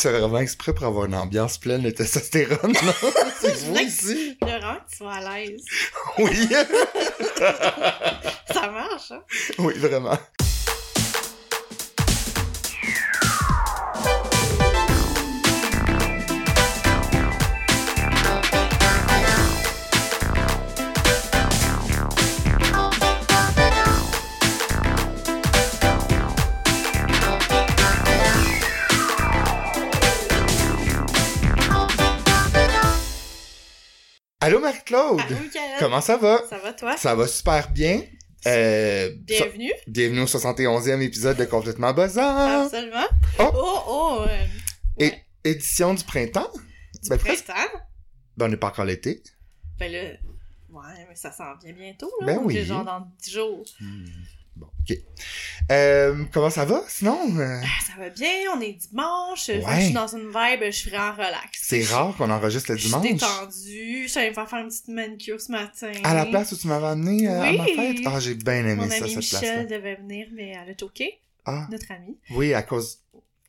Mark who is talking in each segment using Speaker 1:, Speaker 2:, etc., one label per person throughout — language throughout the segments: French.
Speaker 1: Tu fais vraiment exprès pour avoir une ambiance pleine de testostérone, non? C'est vous
Speaker 2: rang, tu sois à l'aise.
Speaker 1: Oui,
Speaker 2: Ça marche, hein?
Speaker 1: oui, vraiment. Allô
Speaker 2: Karen.
Speaker 1: Comment ça va?
Speaker 2: Ça va, toi?
Speaker 1: Ça va super bien. Euh, so-
Speaker 2: Bienvenue.
Speaker 1: bienvenue au 71e épisode de Complètement Buzzard.
Speaker 2: Absolument.
Speaker 1: Oh.
Speaker 2: Oh, oh. euh, ouais.
Speaker 1: édition du printemps?
Speaker 2: Du
Speaker 1: Ben,
Speaker 2: printemps?
Speaker 1: Ben, on n'est pas encore l'été.
Speaker 2: Ben là, ouais, mais ça s'en vient bientôt, là.
Speaker 1: Ben oui.
Speaker 2: Genre dans 10 jours.
Speaker 1: Bon, ok. Euh, comment ça va, sinon? euh,
Speaker 2: Ah, ça va bien, on est dimanche.
Speaker 1: Ouais.
Speaker 2: Je suis dans une vibe, je suis vraiment relax.
Speaker 1: c'est rare qu'on enregistre le
Speaker 2: Je suis
Speaker 1: dimanche.
Speaker 2: détendue. Je suis allée me faire faire une petite manicure ce matin.
Speaker 1: À la place où tu m'avais amené euh, à ma
Speaker 2: Oui.
Speaker 1: fête? Ah, j'ai bien aimé
Speaker 2: Mon
Speaker 1: ça, cette
Speaker 2: Michel
Speaker 1: place-là.
Speaker 2: devait venir, mais elle a choqué,
Speaker 1: Ah,
Speaker 2: notre amie.
Speaker 1: oui, à cause,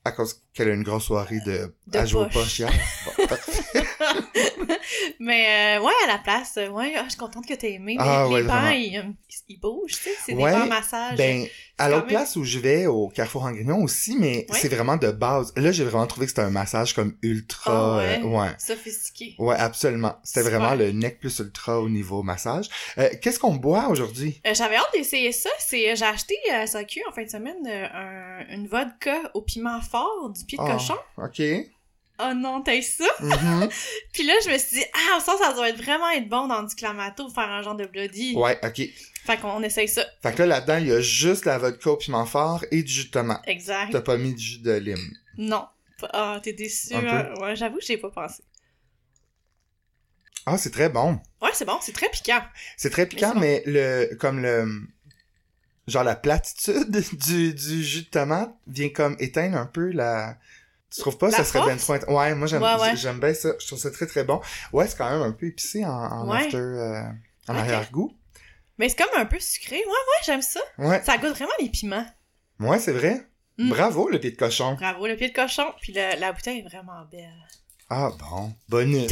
Speaker 1: à cause qu'elle a une grosse soirée de,
Speaker 2: De
Speaker 1: à jouer aux
Speaker 2: poche.
Speaker 1: hier. Bon, parfait.
Speaker 2: Mais euh, ouais, à la place, euh, ouais, ah, je suis contente que t'aies aimé.
Speaker 1: Ah,
Speaker 2: les
Speaker 1: ouais,
Speaker 2: les ils, euh, ils bougent, tu sais, c'est
Speaker 1: Ouais,
Speaker 2: des bancs massages.
Speaker 1: Ben, à
Speaker 2: quand
Speaker 1: l'autre
Speaker 2: même-
Speaker 1: place où je vais, au Carrefour Angrignon aussi, mais
Speaker 2: Ouais.
Speaker 1: c'est vraiment de base. Là, j'ai vraiment trouvé que c'était un massage comme ultra...
Speaker 2: Ah ouais?
Speaker 1: euh, ouais.
Speaker 2: Sophistiqué.
Speaker 1: Ouais, absolument. C'était vraiment le nec plus ultra au niveau massage. Euh, Qu'est-ce qu'on boit aujourd'hui?
Speaker 2: Euh, J'avais hâte d'essayer ça. Euh, j'ai acheté à SAQ en fin de semaine euh, un- une vodka au piment fort du pied de
Speaker 1: Ah.
Speaker 2: cochon.
Speaker 1: OK.
Speaker 2: Oh non, t'as ça?
Speaker 1: Mhm.
Speaker 2: Puis là, je me suis dit, ah, ça, ça doit être vraiment être bon dans du clamato, faire un genre de bloody.
Speaker 1: ouais, OK.
Speaker 2: Fait qu'on essaye ça.
Speaker 1: Fait que là, là-dedans, il y a juste la vodka au piment fort et du jus de tomate.
Speaker 2: Exact.
Speaker 1: T'as pas mis du jus de lime.
Speaker 2: Non. Ah, t'es déçu. Hein? Ouais, j'avoue que j'y ai pas pensé.
Speaker 1: Ah, c'est très bon.
Speaker 2: Ouais, c'est bon, c'est très piquant.
Speaker 1: C'est très piquant,
Speaker 2: Mais
Speaker 1: mais le comme le genre la platitude du, du jus de tomate vient comme éteindre un peu la tu trouves pas
Speaker 2: La
Speaker 1: ça serait bien trop int- ouais moi j'aime
Speaker 2: Ouais, ouais.
Speaker 1: j'aime bien ça je trouve ça très très bon ouais c'est quand même un peu épicé en, en
Speaker 2: Ouais.
Speaker 1: after euh, en arrière-goût
Speaker 2: Mais c'est comme un peu sucré. Ouais, ouais, j'aime ça.
Speaker 1: ouais
Speaker 2: Ça goûte vraiment les piments.
Speaker 1: ouais c'est vrai
Speaker 2: Mm.
Speaker 1: bravo le pied de cochon
Speaker 2: Bravo, le pied de cochon. Puis le- la bouteille est vraiment belle.
Speaker 1: ah bon bonus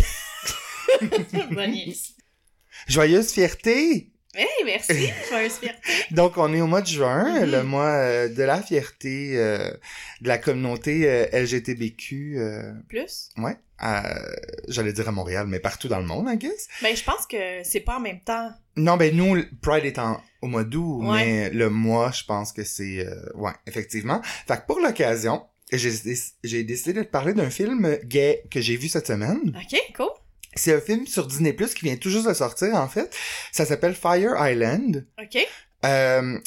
Speaker 2: Bonus.
Speaker 1: joyeuse fierté
Speaker 2: Hey, merci. Joyeuse fierté.
Speaker 1: Donc, on est au mois de juin,
Speaker 2: Mhm.
Speaker 1: le mois euh, de la fierté euh, de la communauté euh, LGTBQ. euh,
Speaker 2: Plus?
Speaker 1: ouais, j'allais dire à Montréal, mais partout dans le monde, I guess.
Speaker 2: Ben, je pense que c'est pas en même temps.
Speaker 1: Non, ben nous, Pride est en, au mois d'août,
Speaker 2: Ouais.
Speaker 1: mais le mois, je pense que c'est... euh, ouais, effectivement. Fait que pour l'occasion, j'ai déc- j'ai décidé de te parler d'un film gay que j'ai vu cette semaine.
Speaker 2: OK, cool.
Speaker 1: C'est un film sur Disney+, qui vient tout juste de sortir, en fait. Ça s'appelle Fire Island.
Speaker 2: OK.
Speaker 1: Euh,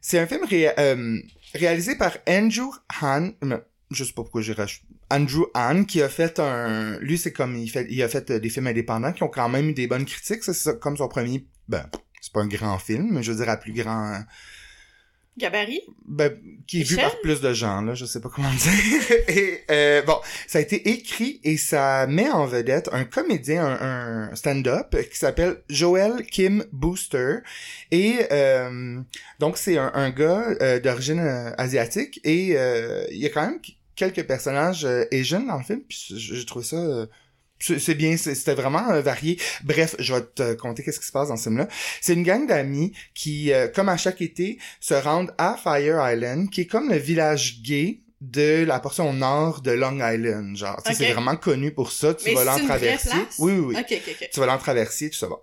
Speaker 1: c'est un film ré- euh, réalisé par Andrew Hahn. non, Je sais pas pourquoi j'ai Andrew Hahn qui a fait un. Lui, c'est comme il fait, il a fait euh, des films indépendants qui ont quand même eu des bonnes critiques. Ça, c'est comme son premier. Ben, c'est pas un grand film, mais je veux dire à plus grand.
Speaker 2: Gabarit?
Speaker 1: Ben, qui est vu par plus de gens, là, je sais pas comment dire. et euh, bon, ça a été écrit et ça met en vedette un comédien, un, un stand-up qui s'appelle Joel Kim Booster. Et euh, donc c'est un, un gars euh, d'origine euh, asiatique et euh, il y a quand même quelques personnages euh, Asian dans le film. Puis je, je trouve ça euh, c'est bien, c'était vraiment euh, varié. Bref, je vais te conter qu'est-ce qui se passe dans ce film-là. C'est une gang d'amis qui, euh, comme à chaque été, se rendent à Fire Island, qui est comme le village gay de la portion nord de Long Island. Genre, tu sais,
Speaker 2: Ok.
Speaker 1: c'est vraiment connu pour ça. Tu
Speaker 2: Mais
Speaker 1: vas
Speaker 2: c'est
Speaker 1: là en
Speaker 2: une vraie
Speaker 1: traversier.
Speaker 2: place?
Speaker 1: Oui, oui, oui.
Speaker 2: OK, OK, OK.
Speaker 1: Tu vas là en traversier, tout ça va.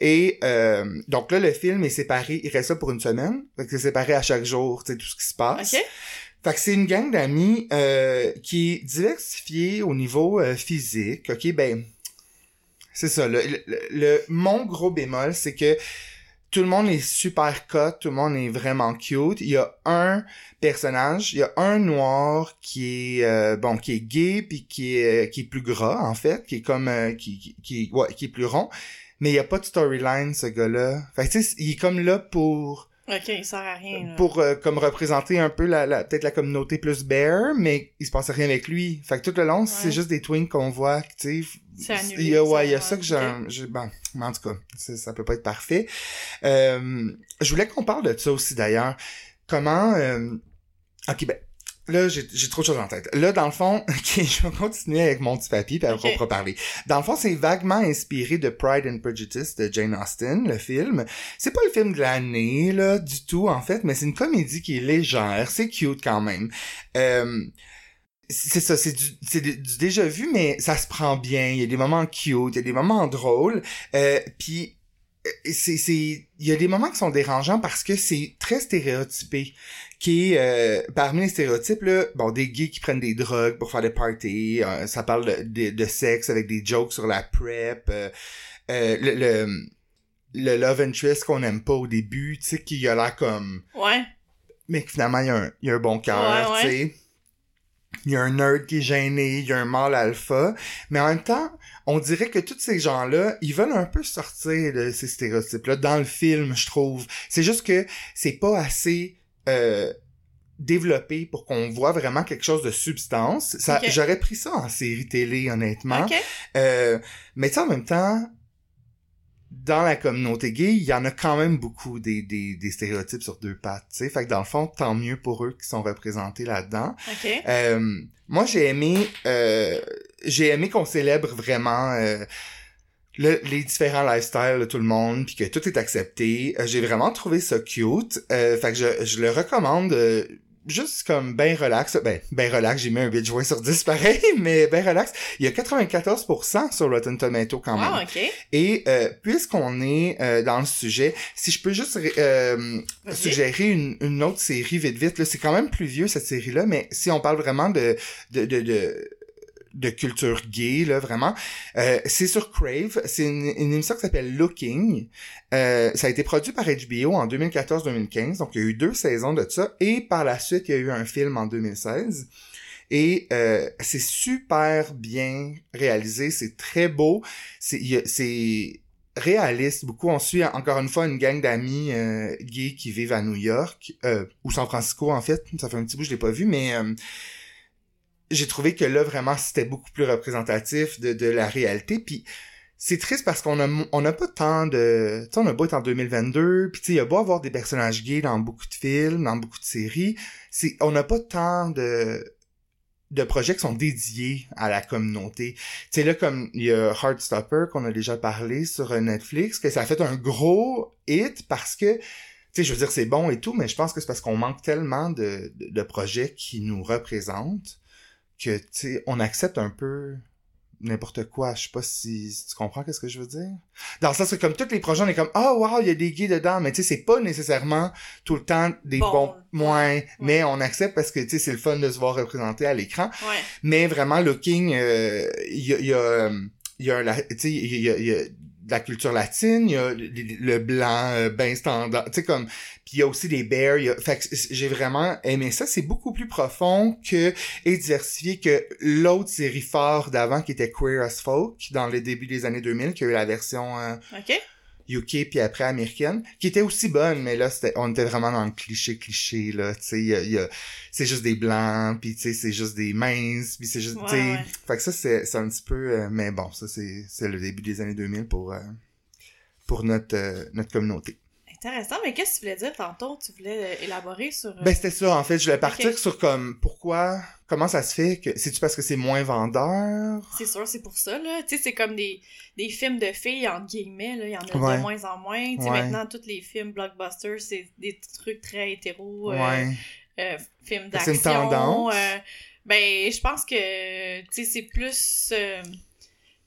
Speaker 1: Et euh, donc là, le film est séparé. Il reste ça pour une semaine. Fait que c'est séparé à chaque jour, tu sais, tout ce qui se passe. Fait que c'est une gang d'amis euh, qui est diversifiée au niveau euh, physique. OK, ben, c'est ça. Le, le, le- mon gros bémol, c'est que tout le monde est super cut, tout le monde est vraiment cute. Il y a un personnage, il y a un noir qui est euh, bon, qui est gay puis qui est qui est plus gras en fait, qui est comme euh, qui, qui qui ouais, qui est plus rond. Mais il y a pas de storyline ce gars-là. Fait que il est comme là pour
Speaker 2: OK, il sert à rien. là.
Speaker 1: pour euh, comme représenter un peu la, la peut-être la communauté plus bear, mais il se passe rien avec lui. Fait que tout le long, c'est juste des twins qu'on voit, tu sais.
Speaker 2: C'est annulé,
Speaker 1: Il y a, ouais,
Speaker 2: ça,
Speaker 1: il y a ça que j'ai, bon, en tout cas, ça peut pas être parfait. Euh, je voulais qu'on parle de ça aussi d'ailleurs. Comment, euh, ok, ben, là, j'ai trop de choses en tête. Là, dans le fond, ok, je vais continuer avec mon petit papier, puis après, on pourra parler. Dans le fond, c'est vaguement inspiré de Pride and Prejudice de Jane Austen, le film. C'est pas le film de l'année, là, du tout, en fait, mais c'est une comédie qui est légère, c'est cute quand même. Euh, c'est ça, c'est du, c'est du déjà vu, mais ça se prend bien. Il y a des moments cute, il y a des moments drôles. Euh, puis euh, c'est, il y a des moments qui sont dérangeants parce que c'est très stéréotypé. Qui est, euh, parmi les stéréotypes, là, bon, des gays qui prennent des drogues pour faire des parties, euh, ça parle de, de, de sexe avec des jokes sur la prep, euh, euh, le, le, le love interest qu'on aime pas au début, tu sais, qui a l'air comme
Speaker 2: Ouais.
Speaker 1: mais que finalement, il y, a un, il y a un bon cœur,
Speaker 2: Ouais,
Speaker 1: tu sais. Il y a un nerd qui est gêné, il y a un mâle alpha. Mais en même temps, on dirait que tous ces gens-là, ils veulent un peu sortir de ces stéréotypes-là dans le film, je trouve. C'est juste que c'est pas assez euh, développé pour qu'on voit vraiment quelque chose de substance. Ça. J'aurais pris ça en série télé, honnêtement.
Speaker 2: Ok.
Speaker 1: Euh, mais tu en même temps, dans la communauté gay, il y en a quand même beaucoup des, des, des stéréotypes sur deux pattes, tu sais. Fait que dans le fond, tant mieux pour eux qui sont représentés là-dedans.
Speaker 2: Ok.
Speaker 1: Euh, moi, j'ai aimé, euh, j'ai aimé qu'on célèbre vraiment euh, le- les différents lifestyles de tout le monde, puis que tout est accepté. Euh, j'ai vraiment trouvé ça cute. Euh, fait que je, je le recommande. euh, Juste comme ben relax, ben ben relax, j'ai mis un 8 jouet sur 10 pareil, mais ben relax. Il y a 94% sur Rotten Tomato quand même.
Speaker 2: Ah, ok.
Speaker 1: Et euh, puisqu'on est euh, dans le sujet, si je peux juste euh, suggérer une, une autre série vite vite, c'est quand même plus vieux cette série-là, mais si on parle vraiment de de de, de de culture gay, là, vraiment. Euh, c'est sur Crave. C'est une, une émission qui s'appelle Looking. Euh, ça a été produit par HBO en 2014-2015. Donc, il y a eu deux saisons de ça. Et par la suite, il y a eu un film en 2016. Et euh, c'est super bien réalisé. C'est très beau. C'est réaliste. Beaucoup. On suit encore une fois une gang d'amis euh, gays qui vivent à New York. Euh, ou San Francisco, en fait. Ça fait un petit bout, je l'ai pas vu, mais... j'ai trouvé que là vraiment c'était beaucoup plus représentatif de, de la réalité puis c'est triste parce qu'on a on n'a pas tant de tu sais on a beau être en 2022 puis tu sais il y a beau avoir des personnages gays dans beaucoup de films dans beaucoup de séries c'est on n'a pas tant de de projets qui sont dédiés à la communauté. Tu sais, là, comme il y a Heartstopper, qu'on a déjà parlé sur Netflix, que ça a fait un gros hit parce que, tu sais, je veux dire, c'est bon et tout, mais je pense que c'est parce qu'on manque tellement de, de, de projets qui nous représentent que, tu sais, on accepte un peu n'importe quoi. Je sais pas si, si tu comprends qu'est-ce que je veux dire. Dans le sens que comme tous les projets, on est comme, oh wow, il y a des gays dedans, mais tu sais, c'est pas nécessairement tout le temps des
Speaker 2: Bon.
Speaker 1: bons moins, mais on accepte parce que, tu sais, c'est le fun de se voir représenté à l'écran.
Speaker 2: Ouais.
Speaker 1: Mais vraiment, Looking, euh, il y a, y a, il y a, un la- tu sais, il y a, il y a de la culture latine, il y a le, blanc ben standard, tu sais comme, puis il y a aussi des bears, il y a, fait j'ai vraiment aimé ça. C'est beaucoup plus profond que et diversifié que l'autre série phare d'avant qui était Queer as Folk dans le début des années 2000, qui a eu la version euh. UK puis après américaine, qui était aussi bonne, mais là c'était, on était vraiment dans le cliché cliché là, tu sais, y a- y a- c'est juste des blancs, puis tu sais c'est juste des minces, puis c'est juste, tu sais,
Speaker 2: ouais.
Speaker 1: fait que ça c'est, c'est un petit peu, euh, mais bon, ça c'est, c'est le début des années 2000 pour euh, pour notre euh, notre communauté.
Speaker 2: Intéressant, mais qu'est-ce que tu voulais dire tantôt? Tu voulais euh, élaborer sur... euh,
Speaker 1: Ben c'était ça en fait, je voulais partir sur comme pourquoi, comment ça se fait que, c'est tu parce que c'est moins vendeur?
Speaker 2: C'est sûr, c'est pour ça, là. Tu sais, c'est comme des, des films de filles, entre guillemets, là. Il y en a
Speaker 1: Ouais.
Speaker 2: de moins en moins. Tu sais,
Speaker 1: Ouais.
Speaker 2: maintenant, tous les films blockbusters, c'est des trucs très hétéros. euh,
Speaker 1: Ouais.
Speaker 2: euh, films
Speaker 1: C'est une
Speaker 2: d'action.
Speaker 1: tendance.
Speaker 2: euh, ben, je pense que, tu sais, c'est plus... tu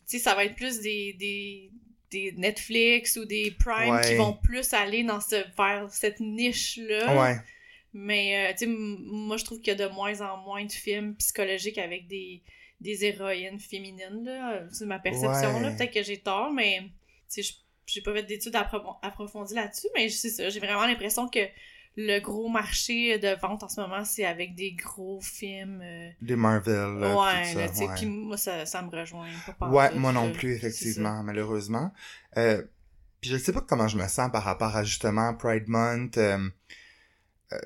Speaker 2: sais, ça va être plus des... des des Netflix ou des Prime
Speaker 1: Ouais.
Speaker 2: qui vont plus aller dans ce vers cette niche là
Speaker 1: Ouais.
Speaker 2: mais, euh, tu sais, moi, je trouve qu'il y a de moins en moins de films psychologiques avec des, des héroïnes féminines, là. C'est ma perception,
Speaker 1: Ouais.
Speaker 2: là. Peut-être que j'ai tort, mais, tu sais, je- j'ai pas fait d'études appro- approfondies là-dessus, mais c'est ça. J'ai vraiment l'impression que le gros marché de vente en ce moment, c'est avec des gros films. euh,
Speaker 1: Des Marvel. là,
Speaker 2: ouais, là,
Speaker 1: ça, ouais.
Speaker 2: Puis moi, ça, ça me rejoint pas
Speaker 1: Ouais, moi non plus, effectivement, malheureusement. Euh, puis je sais pas comment je me sens par rapport à justement Pride Month, euh, euh,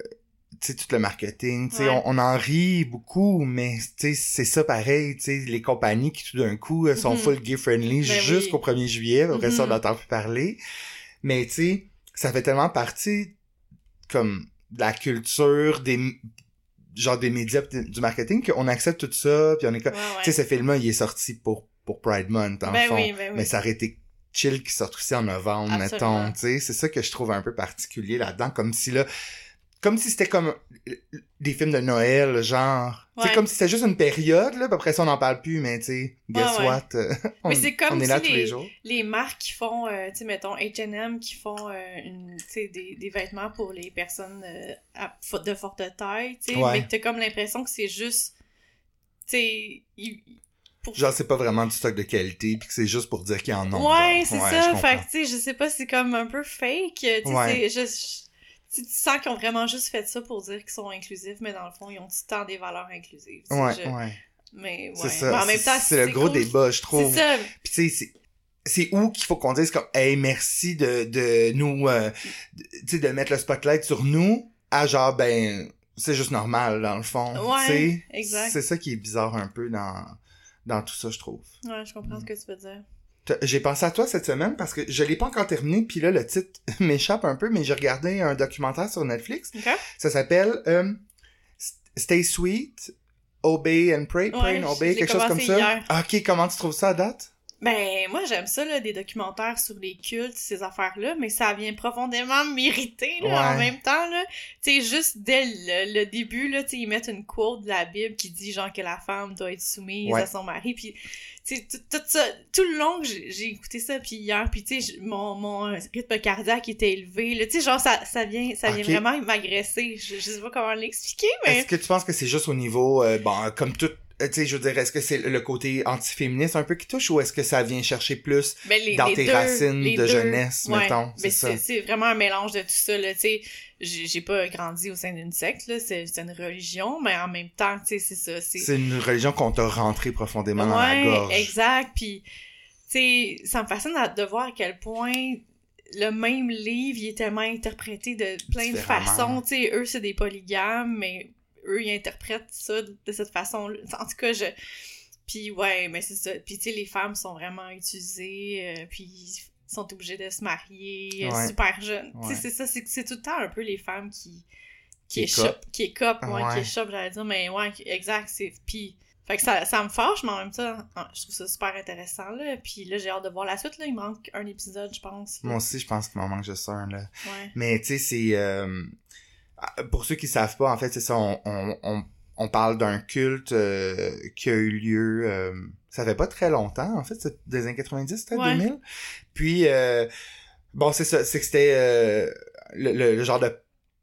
Speaker 1: tu sais, tout le marketing, tu sais,
Speaker 2: Ouais.
Speaker 1: on, on en rit beaucoup, mais tu sais, c'est ça pareil, tu sais, les compagnies qui tout d'un coup sont
Speaker 2: Mhm.
Speaker 1: full gay-friendly
Speaker 2: Ben
Speaker 1: jusqu'au 1er juillet, après ça on
Speaker 2: Mhm.
Speaker 1: n'entend plus parler. Mais tu sais, ça fait tellement partie comme la culture des genre des médias du marketing qu'on accepte tout ça puis on est comme
Speaker 2: Ouais, ouais.
Speaker 1: tu sais ce film là il est sorti pour pour Pride Month en
Speaker 2: Ben
Speaker 1: fond
Speaker 2: oui, ben oui.
Speaker 1: mais ça aurait été chill qui sorte aussi en novembre
Speaker 2: Absolument.
Speaker 1: mettons tu sais c'est ça que je trouve un peu particulier là-dedans comme si là comme si c'était comme des films de Noël genre
Speaker 2: Ouais.
Speaker 1: comme si c'était juste une période là puis après ça on n'en parle plus mais tu sais guess
Speaker 2: Ouais, ouais.
Speaker 1: what euh, on,
Speaker 2: Mais c'est comme
Speaker 1: on est là
Speaker 2: si
Speaker 1: tous les
Speaker 2: les-
Speaker 1: jours
Speaker 2: les marques qui font, euh, tu sais, mettons, H&M qui font euh, une, des, des vêtements pour les personnes euh, à- de forte taille, tu sais, mais t'as comme l'impression que c'est juste, tu sais, pour...
Speaker 1: genre c'est pas vraiment du stock de qualité puis que c'est juste pour dire qu'il y en a
Speaker 2: ouais, c'est ça, fait que, tu sais, je sais pas, c'est comme un peu fake, tu sais, c'est. Tu sens qu'ils ont vraiment juste fait ça pour dire qu'ils sont inclusifs, mais dans le fond, ils ont tout le temps des valeurs inclusives.
Speaker 1: ouais
Speaker 2: je-
Speaker 1: ouais
Speaker 2: Mais ouais.
Speaker 1: c'est ça
Speaker 2: Mais en même
Speaker 1: c'est-
Speaker 2: temps,
Speaker 1: c'est le gros
Speaker 2: cool.
Speaker 1: débat je
Speaker 2: C'est
Speaker 1: trouve
Speaker 2: ça.
Speaker 1: Puis tu sais, c'est c'est où qu'il faut qu'on dise comme hey merci de de nous euh, de- tu sais de mettre le spotlight sur nous à genre ben c'est juste normal dans le fond
Speaker 2: Ouais, exact.
Speaker 1: c'est ça qui est bizarre un peu dans dans tout ça je trouve
Speaker 2: Ouais, je
Speaker 1: Mm.
Speaker 2: comprends ce que tu veux dire.
Speaker 1: J'ai pensé à toi cette semaine parce que je l'ai pas encore terminé puis là le titre m'échappe un peu mais j'ai regardé un documentaire sur Netflix. Ça s'appelle euh, Stay Sweet Obey and Pray Pray
Speaker 2: Ouais,
Speaker 1: and Obey quelque chose comme ça.
Speaker 2: hier.
Speaker 1: ok comment tu trouves ça à date?
Speaker 2: Ben, moi, j'aime ça, là, des documentaires sur les cultes, ces affaires-là, mais ça vient profondément m'irriter, là, en même temps, là. Tu sais, juste dès le, le début, là, tu sais, ils mettent une quote de la Bible qui dit, genre, que la femme doit être soumise
Speaker 1: Ouais.
Speaker 2: à son mari, puis, tu sais, tout, ça, tout le long que j'ai écouté ça, puis hier, puis, tu sais, mon, mon rythme cardiaque était élevé, là, tu sais, genre, ça, ça vient, ça vient vraiment m'agresser. Je, je sais pas comment l'expliquer, mais...
Speaker 1: Est-ce que tu penses que c'est juste au niveau, euh, bon, comme tout, euh, tu sais, je veux dire, est-ce que c'est le côté antiféministe un peu qui touche ou est-ce que ça vient chercher plus
Speaker 2: les,
Speaker 1: dans
Speaker 2: les
Speaker 1: tes
Speaker 2: deux-
Speaker 1: racines de
Speaker 2: deux,
Speaker 1: jeunesse,
Speaker 2: ouais.
Speaker 1: mettons? C'est
Speaker 2: vraiment un mélange de tout ça, là, tu sais. J'ai pas grandi au sein d'une secte, là, c'est une religion, mais en même temps, tu sais, c'est ça, c'est...
Speaker 1: Une religion qu'on t'a rentré profondément dans la gorge.
Speaker 2: exact, puis, tu sais, ça me fascine de voir à quel point le même livre, il est tellement interprété de plein de façons, tu sais, eux, c'est des polygames, mais eux, ils interprètent ça de, cette façon En tout cas, je... Puis ouais, mais c'est ça. Puis tu sais, les femmes sont vraiment utilisées, euh, puis sont obligées de se marier euh,
Speaker 1: Ouais.
Speaker 2: super jeunes. Tu
Speaker 1: Ouais.
Speaker 2: sais, c'est ça, c'est tout le temps un peu les femmes qui
Speaker 1: Qui
Speaker 2: échappent, qui écopent, ouais, qui échappent, j'allais dire, mais ouais, exact, c'est puis fait que ça, ça me fâche, mais en même temps, je trouve ça super intéressant, là. Puis là, j'ai hâte de voir la suite, là. Il manque un épisode, je pense. là.
Speaker 1: Moi aussi, je pense qu'il m'en manque juste un, là.
Speaker 2: Ouais.
Speaker 1: Mais tu sais, c'est... euh, Pour ceux qui savent pas, en fait, c'est ça, on, on, on, on parle d'un culte euh, qui a eu lieu... euh, ça fait pas très longtemps, en fait, c'est des années 90, c'était
Speaker 2: Ouais.
Speaker 1: 2000. Puis, euh, bon, c'est ça, c'est que c'était euh, le, le- le genre de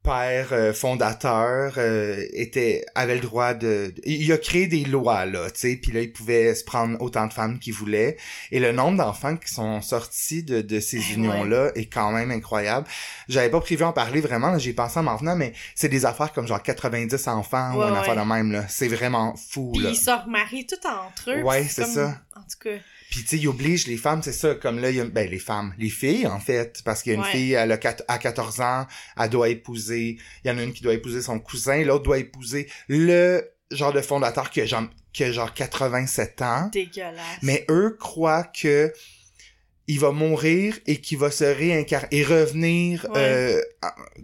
Speaker 1: père euh, fondateur euh, était avait le droit de, il a créé des lois là tu sais puis là il pouvait se prendre autant de femmes qu'il voulait et le nombre d'enfants qui sont sortis de, de ces
Speaker 2: Eh
Speaker 1: unions là est quand même incroyable j'avais pas prévu en parler vraiment j'ai pensé en m'en venant mais c'est des affaires comme genre 90 enfants ou une
Speaker 2: ouais.
Speaker 1: affaire de même là c'est vraiment fou là
Speaker 2: ils se remarient tout entre eux.
Speaker 1: Ouais, c'est
Speaker 2: comme-
Speaker 1: ça.
Speaker 2: En tout cas,
Speaker 1: Puis tu sais, il oblige les femmes, c'est ça, comme là, il y a, ben les femmes, les filles en fait, parce qu'il y a une
Speaker 2: Ouais.
Speaker 1: fille, elle a à 14 ans, elle doit épouser, il y en a une qui doit épouser son cousin, l'autre doit épouser le genre de fondateur qui a genre, qui a genre 87 ans,
Speaker 2: dégueulasse.
Speaker 1: mais eux croient que il va mourir et qu'il va se réincarner et revenir
Speaker 2: Ouais.
Speaker 1: euh,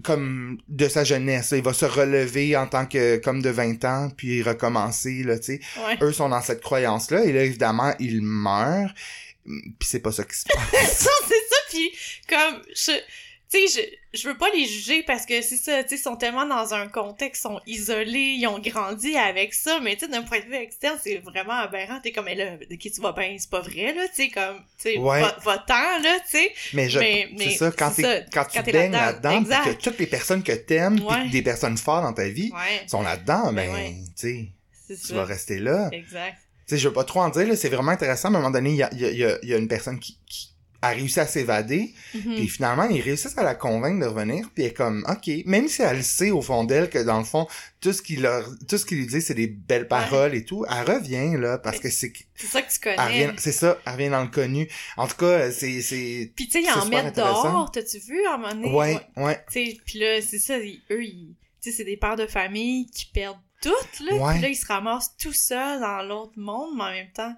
Speaker 1: comme de sa jeunesse. Il va se relever en tant que comme de 20 ans puis recommencer là, tu sais
Speaker 2: Ouais.
Speaker 1: eux sont dans cette croyance là et là évidemment ils meurent puis c'est pas ça qui se passe
Speaker 2: ça, c'est ça, puis comme, je... Tu sais, je, je veux pas les juger parce que c'est ça, tu sais, ils sont tellement dans un contexte, ils sont isolés, ils ont grandi avec ça, mais tu sais, d'un point de vue externe, c'est vraiment aberrant. T'es comme, mais là, de qui tu vas bien, c'est pas vrai, là, tu sais, comme, tu sais,
Speaker 1: Ouais.
Speaker 2: va- va-t'en, là, tu sais.
Speaker 1: mais je
Speaker 2: Mais- mais
Speaker 1: c'est ça quand
Speaker 2: c'est
Speaker 1: t'es
Speaker 2: ça,
Speaker 1: quand tu baignes
Speaker 2: là-dedans, exact.
Speaker 1: que toutes les personnes que t'aimes
Speaker 2: Ouais.
Speaker 1: des personnes fortes dans ta vie
Speaker 2: Ouais,
Speaker 1: sont là-dedans
Speaker 2: Ben
Speaker 1: ben tu sais vas rester là
Speaker 2: Exact.
Speaker 1: tu sais je veux pas trop en dire là c'est vraiment intéressant mais à un moment donné il y a, y a- y a- il y a une personne qui, qui a réussi à s'évader
Speaker 2: Mhm.
Speaker 1: Puis finalement, ils réussissent à la convaincre de revenir, puis elle est comme, OK, même si elle sait au fond d'elle que dans le fond, tout ce qu'il leur, tout ce qu'il lui dit, c'est des belles paroles et tout, elle revient, là, parce que c'est,
Speaker 2: C'est ça que tu connais.
Speaker 1: c'est ça, elle revient dans le connu. En tout cas, c'est, c'est,
Speaker 2: Puis tu sais, ils en mettent dehors, t'as-tu vu, à un moment donné?
Speaker 1: ouais, ouais,
Speaker 2: Tu sais, puis là, c'est ça, ils- eux, ils, tu sais, c'est des pères de famille qui perdent tout, là.
Speaker 1: Ouais.
Speaker 2: Puis là, ils se ramassent tout seuls dans l'autre monde, mais en même temps,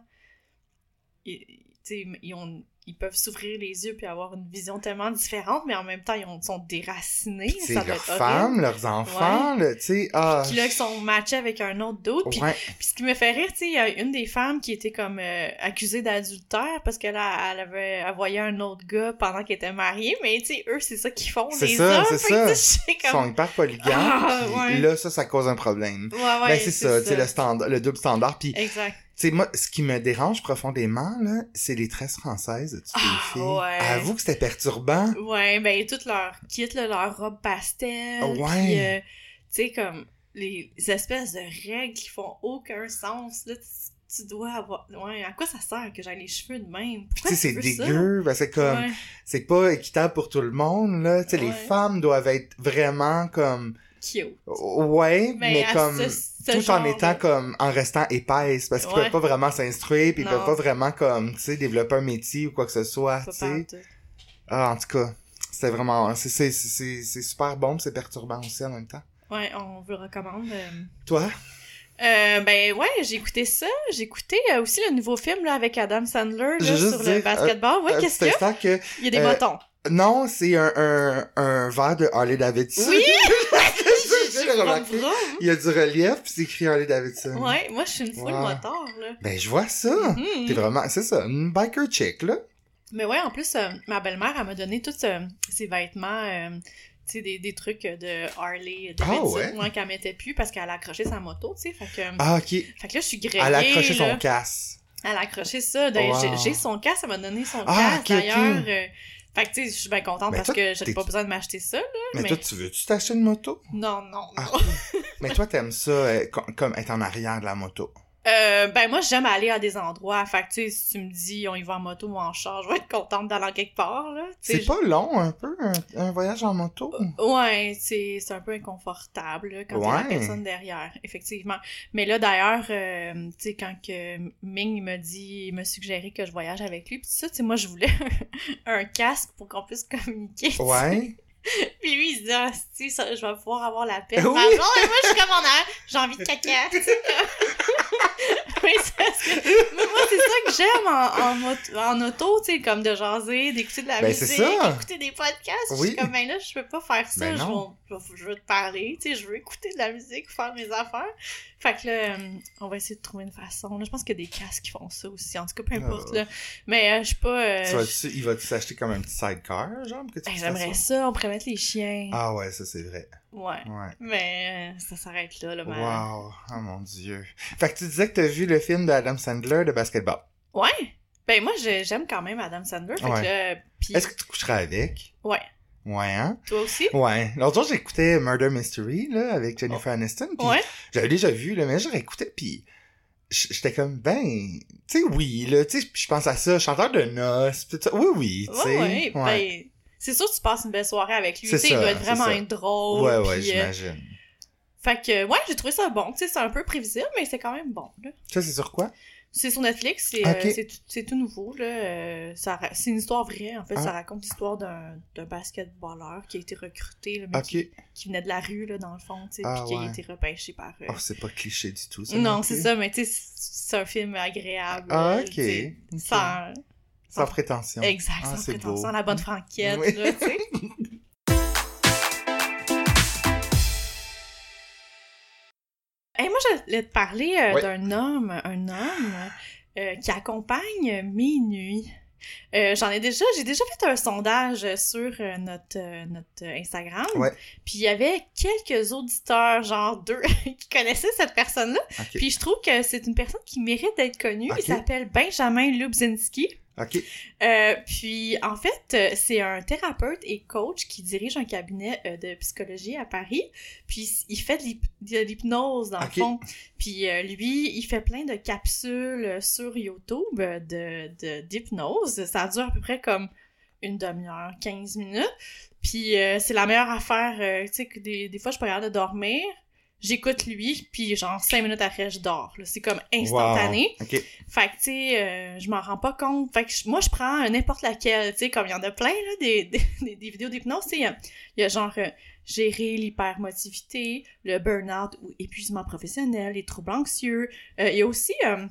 Speaker 2: ils ont, ils peuvent s'ouvrir les yeux puis avoir une vision tellement différente, mais en même temps, ils ont- sont déracinés.
Speaker 1: C'est
Speaker 2: ça
Speaker 1: leurs femmes, leurs enfants, là, tu sais, ah...
Speaker 2: Puis là, ils sont matchés avec un autre d'autre. Puis,
Speaker 1: Ouais,
Speaker 2: puis ce qui me fait rire, tu sais, il y a une des femmes qui était comme euh, accusée d'adultère parce qu'elle elle avait elle voyait un autre gars pendant qu'elle était mariée, mais tu sais, eux, c'est ça qu'ils font,
Speaker 1: C'est
Speaker 2: les
Speaker 1: ça,
Speaker 2: hommes.
Speaker 1: c'est ça.
Speaker 2: je suis
Speaker 1: ils sont hyper polygames,
Speaker 2: Ah, ouais.
Speaker 1: là, ça, ça cause un problème.
Speaker 2: Ouais, ouais,
Speaker 1: ben, c'est ça, tu sais, le, standard, le double standard, puis
Speaker 2: Exact.
Speaker 1: Tu sais, moi, ce qui me dérange profondément, là, c'est les tresses françaises de toutes
Speaker 2: Ah,
Speaker 1: les filles.
Speaker 2: ouais.
Speaker 1: Avoue que c'était perturbant.
Speaker 2: Ouais, ben, toutes leurs kits, là, leur robe pastel.
Speaker 1: Ouais.
Speaker 2: Puis, euh, tu sais, comme, les espèces de règles qui font aucun sens, là, tu, dois avoir... Ouais, à quoi ça sert que j'ai les cheveux de même?
Speaker 1: Tu sais, c'est dégueu, ben, c'est comme,
Speaker 2: Ouais.
Speaker 1: c'est pas équitable pour tout le monde, là. Tu sais, les
Speaker 2: Ouais.
Speaker 1: femmes doivent être vraiment comme,
Speaker 2: Cute.
Speaker 1: ouais, mais, comme,
Speaker 2: ce- ce
Speaker 1: tout en étant
Speaker 2: de-
Speaker 1: comme, en restant épaisse, parce qu'ils
Speaker 2: Ouais.
Speaker 1: peuvent pas vraiment s'instruire, puis ils peuvent pas vraiment comme, tu sais, développer un métier ou quoi que ce soit, tu sais. Ah, en tout cas, c'était vraiment, c'est, c'est, c'est, c'est super bon, c'est perturbant aussi en même temps.
Speaker 2: Ouais, on vous le recommande. euh.
Speaker 1: Toi?
Speaker 2: Euh, ben ouais, j'ai écouté ça. J'ai écouté euh, aussi le nouveau film là, avec Adam Sandler là, sur
Speaker 1: dire,
Speaker 2: le basketball. ouais, qu'est-ce qu'il y a?
Speaker 1: que,
Speaker 2: Il y a des
Speaker 1: euh,
Speaker 2: bâtons.
Speaker 1: Non, c'est un, un, un verre de Harley Davidson.
Speaker 2: Oui!
Speaker 1: Remarqué. Il y a du relief, puis c'est écrit Harley Davidson.
Speaker 2: Ouais, moi je suis une full
Speaker 1: Wow.
Speaker 2: motard là.
Speaker 1: Ben, je vois ça.
Speaker 2: Mhm.
Speaker 1: T'es vraiment, c'est ça, une biker chick, là.
Speaker 2: Mais ouais, en plus, euh, ma belle-mère, elle m'a donné tous euh, ses vêtements, euh, tu sais, des, des trucs de Harley Davidson,
Speaker 1: Ah ouais?
Speaker 2: ouais, qu'elle mettait plus parce qu'elle a accroché sa moto, tu sais. Fait que,
Speaker 1: Ah, ok.
Speaker 2: fait que là, je suis grillée.
Speaker 1: Elle a accroché
Speaker 2: là.
Speaker 1: son casse.
Speaker 2: Elle a accroché ça.
Speaker 1: Wow.
Speaker 2: j'ai- son casque, elle m'a donné son
Speaker 1: Ah, ok.
Speaker 2: d'ailleurs. euh, fait que tu sais, je suis bien contente
Speaker 1: Mais
Speaker 2: parce
Speaker 1: toi,
Speaker 2: que j'avais pas besoin de m'acheter ça, là.
Speaker 1: Mais,
Speaker 2: Mais,
Speaker 1: toi, tu veux-tu t'acheter une moto?
Speaker 2: non, non, non.
Speaker 1: Ah. Mais toi, t'aimes ça, euh, com- comme être en arrière de la moto.
Speaker 2: Euh, ben moi, j'aime aller à des endroits. Fait que tu sais, si tu me dis on y va en moto ou en char, je vais être contente d'aller quelque part, là.
Speaker 1: C'est pas long, un peu, un, un voyage en moto?
Speaker 2: Ouais, c'est c'est un peu inconfortable là, quand il y a la
Speaker 1: Ouais.
Speaker 2: personne derrière, effectivement. Mais là, d'ailleurs, euh, tu sais, quand que Ming m'a dit, il m'a suggéré que je voyage avec lui, puis ça, tu sais, moi, je voulais un, casque pour qu'on puisse communiquer.
Speaker 1: Ouais.
Speaker 2: Puis lui, il se dit, ah, si, ça, je vais pouvoir avoir la paix.
Speaker 1: Oui.
Speaker 2: Et moi, je suis comme en arrière, j'ai envie de caca, parce que moi, c'est ça que j'aime en, en, auto, tu sais, comme de jaser, d'écouter de la
Speaker 1: Ben,
Speaker 2: musique,
Speaker 1: ça.
Speaker 2: écouter des podcasts. Je
Speaker 1: Oui.
Speaker 2: suis comme, ben là, je peux pas faire ça,
Speaker 1: Ben
Speaker 2: je, veux, je je te parler, tu sais, je veux écouter de la musique, faire mes affaires. Fait que là, euh, on va essayer de trouver une façon. Là, je pense qu'il y a des casques qui font ça aussi, en tout cas, peu importe,
Speaker 1: Ah.
Speaker 2: là. Mais euh, je suis pas... euh,
Speaker 1: Tu vas-tu, il va-tu s'acheter comme un petit sidecar, genre, que tu
Speaker 2: ben, J'aimerais ça, on pourrait mettre les chiens.
Speaker 1: Ah ouais, ça c'est vrai.
Speaker 2: Ouais.
Speaker 1: Ouais.
Speaker 2: Mais euh, ça s'arrête là, là, ma-
Speaker 1: Wow, oh mon dieu. Fait que tu disais que t'as vu le film d'Adam Sandler de basketball.
Speaker 2: Ouais. Ben moi, j'aime quand même Adam Sandler. Fait
Speaker 1: Ouais.
Speaker 2: que là, pis...
Speaker 1: Est-ce que tu coucherais avec?
Speaker 2: Ouais.
Speaker 1: Ouais, hein?
Speaker 2: Toi aussi?
Speaker 1: Ouais. L'autre jour, j'écoutais Murder Mystery, là, avec Jennifer Aniston. Pis
Speaker 2: Ouais.
Speaker 1: J'avais déjà vu, là, mais je réécoutais, pis j- j'étais comme, ben, tu sais, oui, là, tu sais, je pense à ça, chanteur de noces, pis tout ça. Oui, oui, tu sais.
Speaker 2: Ouais, ouais. Ben, c'est sûr que tu passes une belle soirée avec lui. Tu sais, il doit être vraiment drôle.
Speaker 1: ouais, ouais,
Speaker 2: puis, euh,
Speaker 1: j'imagine.
Speaker 2: Fait que, ouais, j'ai trouvé ça bon. Tu sais, c'est un peu prévisible, mais c'est quand même bon, là.
Speaker 1: Ça, c'est sur quoi?
Speaker 2: C'est sur Netflix, c'est euh, tout, nouveau, là. Euh, c'est une histoire vraie, en fait.
Speaker 1: Ah.
Speaker 2: Ça raconte l'histoire d'un basketballeur qui a été recruté, là, mais
Speaker 1: Ok.
Speaker 2: qui, qui venait de la rue, là, dans le fond, tu sais,
Speaker 1: Ah,
Speaker 2: puis qui a été repêché par... euh,
Speaker 1: Oh, c'est pas cliché du tout, ça.
Speaker 2: non, c'est ça, mais tu sais, c'est un film agréable.
Speaker 1: Ah, ok.
Speaker 2: Sans...
Speaker 1: Sans prétention.
Speaker 2: Exact,
Speaker 1: Ah,
Speaker 2: sans prétention,
Speaker 1: beau.
Speaker 2: la bonne franquette,
Speaker 1: Oui.
Speaker 2: là, tu sais. voulais te parler euh, d'un homme, un homme euh, qui accompagne Minuit. Euh, J'en ai déjà, j'ai déjà fait un sondage sur notre, notre Instagram.
Speaker 1: Ouais.
Speaker 2: Puis il y avait quelques auditeurs, genre deux, qui connaissaient cette personne-là. Puis je trouve que c'est une personne qui mérite d'être connue. Il s'appelle Benjamin Lubzinski.
Speaker 1: Ok.
Speaker 2: Euh, puis, en fait, euh, c'est un thérapeute et coach qui dirige un cabinet euh, de psychologie à Paris. Puis, il fait de l'hyp- de l'hypnose, dans le fond. Puis, euh, lui, il fait plein de capsules sur YouTube de- d'hypnose. Ça dure à peu près comme une demi-heure, 15 minutes. Puis, euh, c'est la meilleure affaire. tu sais, que des, des fois, je pas capable de dormir. J'écoute lui, puis genre cinq minutes après, je dors. là. C'est comme instantané.
Speaker 1: Wow. Ok.
Speaker 2: Fait que, tu sais, euh, je m'en rends pas compte. Fait que moi, je prends euh, n'importe laquelle, tu sais, comme il y en a plein, là, des, des, des- vidéos d'hypnose, tu sais, il y a, il y a genre euh, gérer l'hypermotivité, le burn-out ou épuisement professionnel, les troubles anxieux. Euh, il y a aussi euh,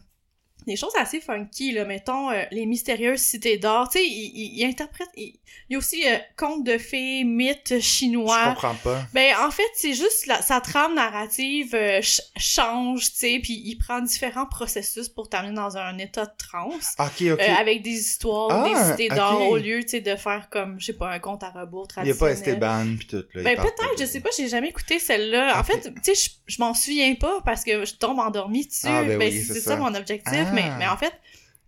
Speaker 2: des choses assez funky, là, mettons, euh, les mystérieuses cités d'or, tu sais, il, il, il interprète, il, il y a aussi euh, contes de fées, mythes chinois.
Speaker 1: Je comprends pas.
Speaker 2: Ben, en fait, c'est juste la, sa trame narrative euh, ch- change, tu sais, puis il prend différents processus pour t'amener dans un état de transe.
Speaker 1: Ok, ok.
Speaker 2: euh, avec des histoires,
Speaker 1: Ah,
Speaker 2: des cités d'or, au lieu, tu sais, de faire comme, je sais pas, un conte à rebours
Speaker 1: Il y a
Speaker 2: traditionnel.
Speaker 1: pas Esteban pis tout, là.
Speaker 2: Ben peut-être, je sais pas, j'ai jamais écouté celle-là. En
Speaker 1: Ok.
Speaker 2: fait, tu sais, je, m'en souviens pas parce que je tombe endormie dessus.
Speaker 1: Ah, ben
Speaker 2: ben,
Speaker 1: oui,
Speaker 2: c'est
Speaker 1: c'est
Speaker 2: ça.
Speaker 1: ça.
Speaker 2: mon objectif.
Speaker 1: Ah.
Speaker 2: Mais, mais en fait,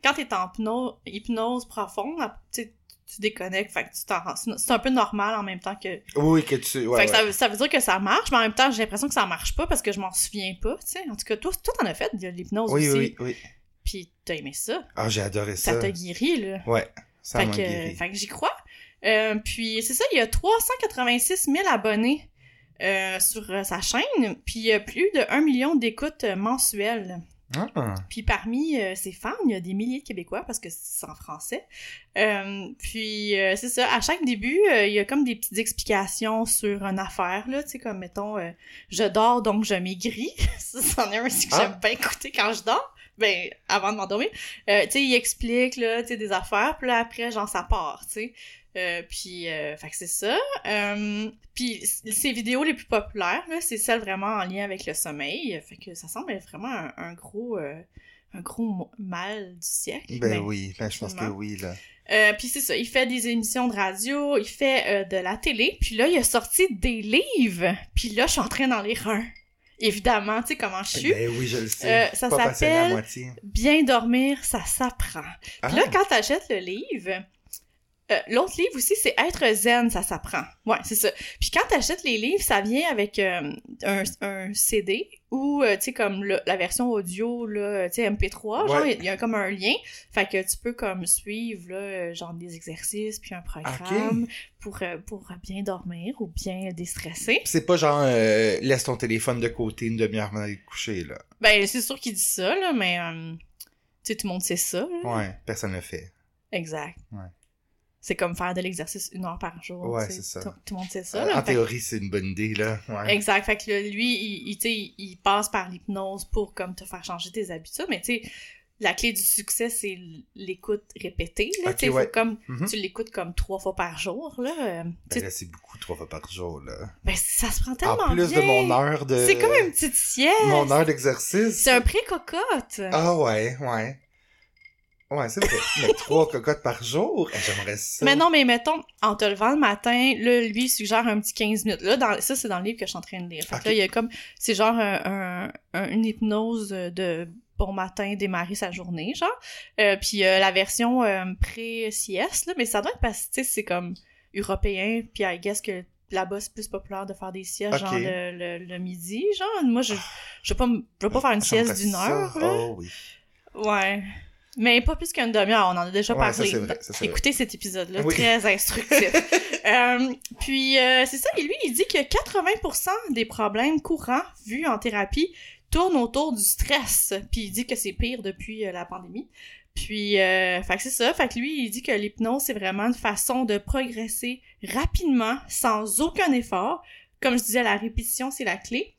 Speaker 2: quand t'es en hypnose, hypnose profonde, tu tu déconnectes, fait que tu t'en C'est un peu normal en même temps que...
Speaker 1: Oui, que tu. Ouais,
Speaker 2: fait que
Speaker 1: ouais.
Speaker 2: ça, veut- ça veut dire que ça marche, mais en même temps, j'ai l'impression que ça marche pas parce que je m'en souviens pas, tu sais. En tout cas, toi, toi t'en as fait de l'hypnose
Speaker 1: Oui,
Speaker 2: aussi.
Speaker 1: oui, oui.
Speaker 2: Puis t'as aimé ça.
Speaker 1: Ah, j'ai adoré ça.
Speaker 2: Ça t'a guéri, là.
Speaker 1: Ouais, ça
Speaker 2: Fait
Speaker 1: m'a
Speaker 2: que,
Speaker 1: guéri.
Speaker 2: fait que j'y crois. Euh, puis c'est ça, il y a 386 000 abonnés euh, sur euh, sa chaîne, puis il y a plus de 1 million d'écoutes mensuelles.
Speaker 1: Ah,
Speaker 2: Puis parmi euh, ses fans, il y a des milliers de Québécois parce que c'est en français. Euh, puis euh, c'est ça, à chaque début, euh, il y a comme des petites explications sur une affaire, là, tu sais, comme mettons, euh, je dors donc je maigris. ça, c'en est un aussi que
Speaker 1: Ah.
Speaker 2: j'aime bien écouter quand je dors. Ben, avant de m'endormir. Euh, tu sais, il explique, là, tu sais, des affaires, puis là, après, genre, ça part, tu sais. Euh, puis, euh, fait que c'est ça. Euh, puis, ses vidéos les plus populaires, là, c'est celles vraiment en lien avec le sommeil. Fait que ça semble être vraiment un, un gros... un gros mal du siècle.
Speaker 1: ben
Speaker 2: Mais-
Speaker 1: oui, ben je pense que oui, là.
Speaker 2: puis c'est ça, il fait des émissions de radio, il fait de la télé, puis là, il a sorti des livres, puis là, je suis en train d'en lire un. Évidemment, tu sais comment je suis.
Speaker 1: Ben oui, je le sais.
Speaker 2: Ça s'appelle-. Bien dormir, ça s'apprend. Puis là,
Speaker 1: Ah.
Speaker 2: quand t'achètes le livre, euh, l'autre livre aussi, c'est Être zen, ça s'apprend. Ouais, c'est ça. Puis quand t'achètes les livres, ça vient avec euh, un, un CD ou, euh, tu sais, comme le- la version audio, là, tu sais, MP3, genre, il y a comme un lien. Fait que tu peux comme suivre, là, genre des exercices, puis un programme pour, pour bien dormir ou bien déstresser.
Speaker 1: C'est pas genre, laisse ton téléphone de côté une demi-heure avant d'aller te coucher, là.
Speaker 2: Ben, c'est sûr qu'il dit ça, là, mais, euh, tu sais, tout le monde sait ça, là.
Speaker 1: Ouais, personne le fait.
Speaker 2: Exact.
Speaker 1: Ouais.
Speaker 2: C'est comme faire de l'exercice une heure par jour.
Speaker 1: Ouais, c'est ça.
Speaker 2: Tout, tout le monde sait ça.
Speaker 1: Euh,
Speaker 2: là.
Speaker 1: en théorie, c'est une bonne idée, là. Ouais.
Speaker 2: Exact. Fait que là, lui, il, il, il, passe par l'hypnose pour comme te faire changer tes habitudes. Mais tu sais, la clé du succès, c'est l'écoute répétée. Là,
Speaker 1: Ok,
Speaker 2: tu sais, faut comme
Speaker 1: Mhm.
Speaker 2: tu l'écoutes comme trois fois par jour. Là, euh,
Speaker 1: Ben là, c'est beaucoup, trois fois par jour, là.
Speaker 2: ben, ça se prend tellement
Speaker 1: En plus
Speaker 2: bien.
Speaker 1: de mon heure de...
Speaker 2: C'est comme une petite sieste.
Speaker 1: Mon heure d'exercice.
Speaker 2: C'est un pré-cocotte.
Speaker 1: Ah ouais, ouais. Ouais, c'est vrai. Mais trois cocottes par jour, eh, j'aimerais ça.
Speaker 2: Mais non, mais mettons, en te levant le matin, là, lui, il suggère un petit 15 minutes. Là, dans, ça, c'est dans le livre que je suis en train de lire. Fait là, il y a comme, c'est genre un, un- un- une hypnose de bon matin, démarrer sa journée, genre. Euh, puis euh, la version euh, pré-sieste, là, mais ça doit être parce que, tu sais, c'est comme européen, puis I guess que là-bas, c'est plus populaire de faire des siestes, genre le, le, le midi, genre. Moi, je, je veux pas, je veux pas faire une sieste d'une heure, là.
Speaker 1: Oh oui.
Speaker 2: Ouais. Mais pas plus qu'une demi-heure, on en a déjà
Speaker 1: Ouais,
Speaker 2: parlé.
Speaker 1: ça, vrai, ça,
Speaker 2: Écoutez cet épisode-là,
Speaker 1: Oui.
Speaker 2: très instructif. Euh, puis, euh, c'est ça, et lui, il dit que 80% des problèmes courants vus en thérapie tournent autour du stress. Puis il dit que c'est pire depuis euh, la pandémie. Puis, euh, fait que c'est ça. Fait que lui, il dit que l'hypnose, c'est vraiment une façon de progresser rapidement, sans aucun effort. Comme je disais, la répétition, c'est la clé.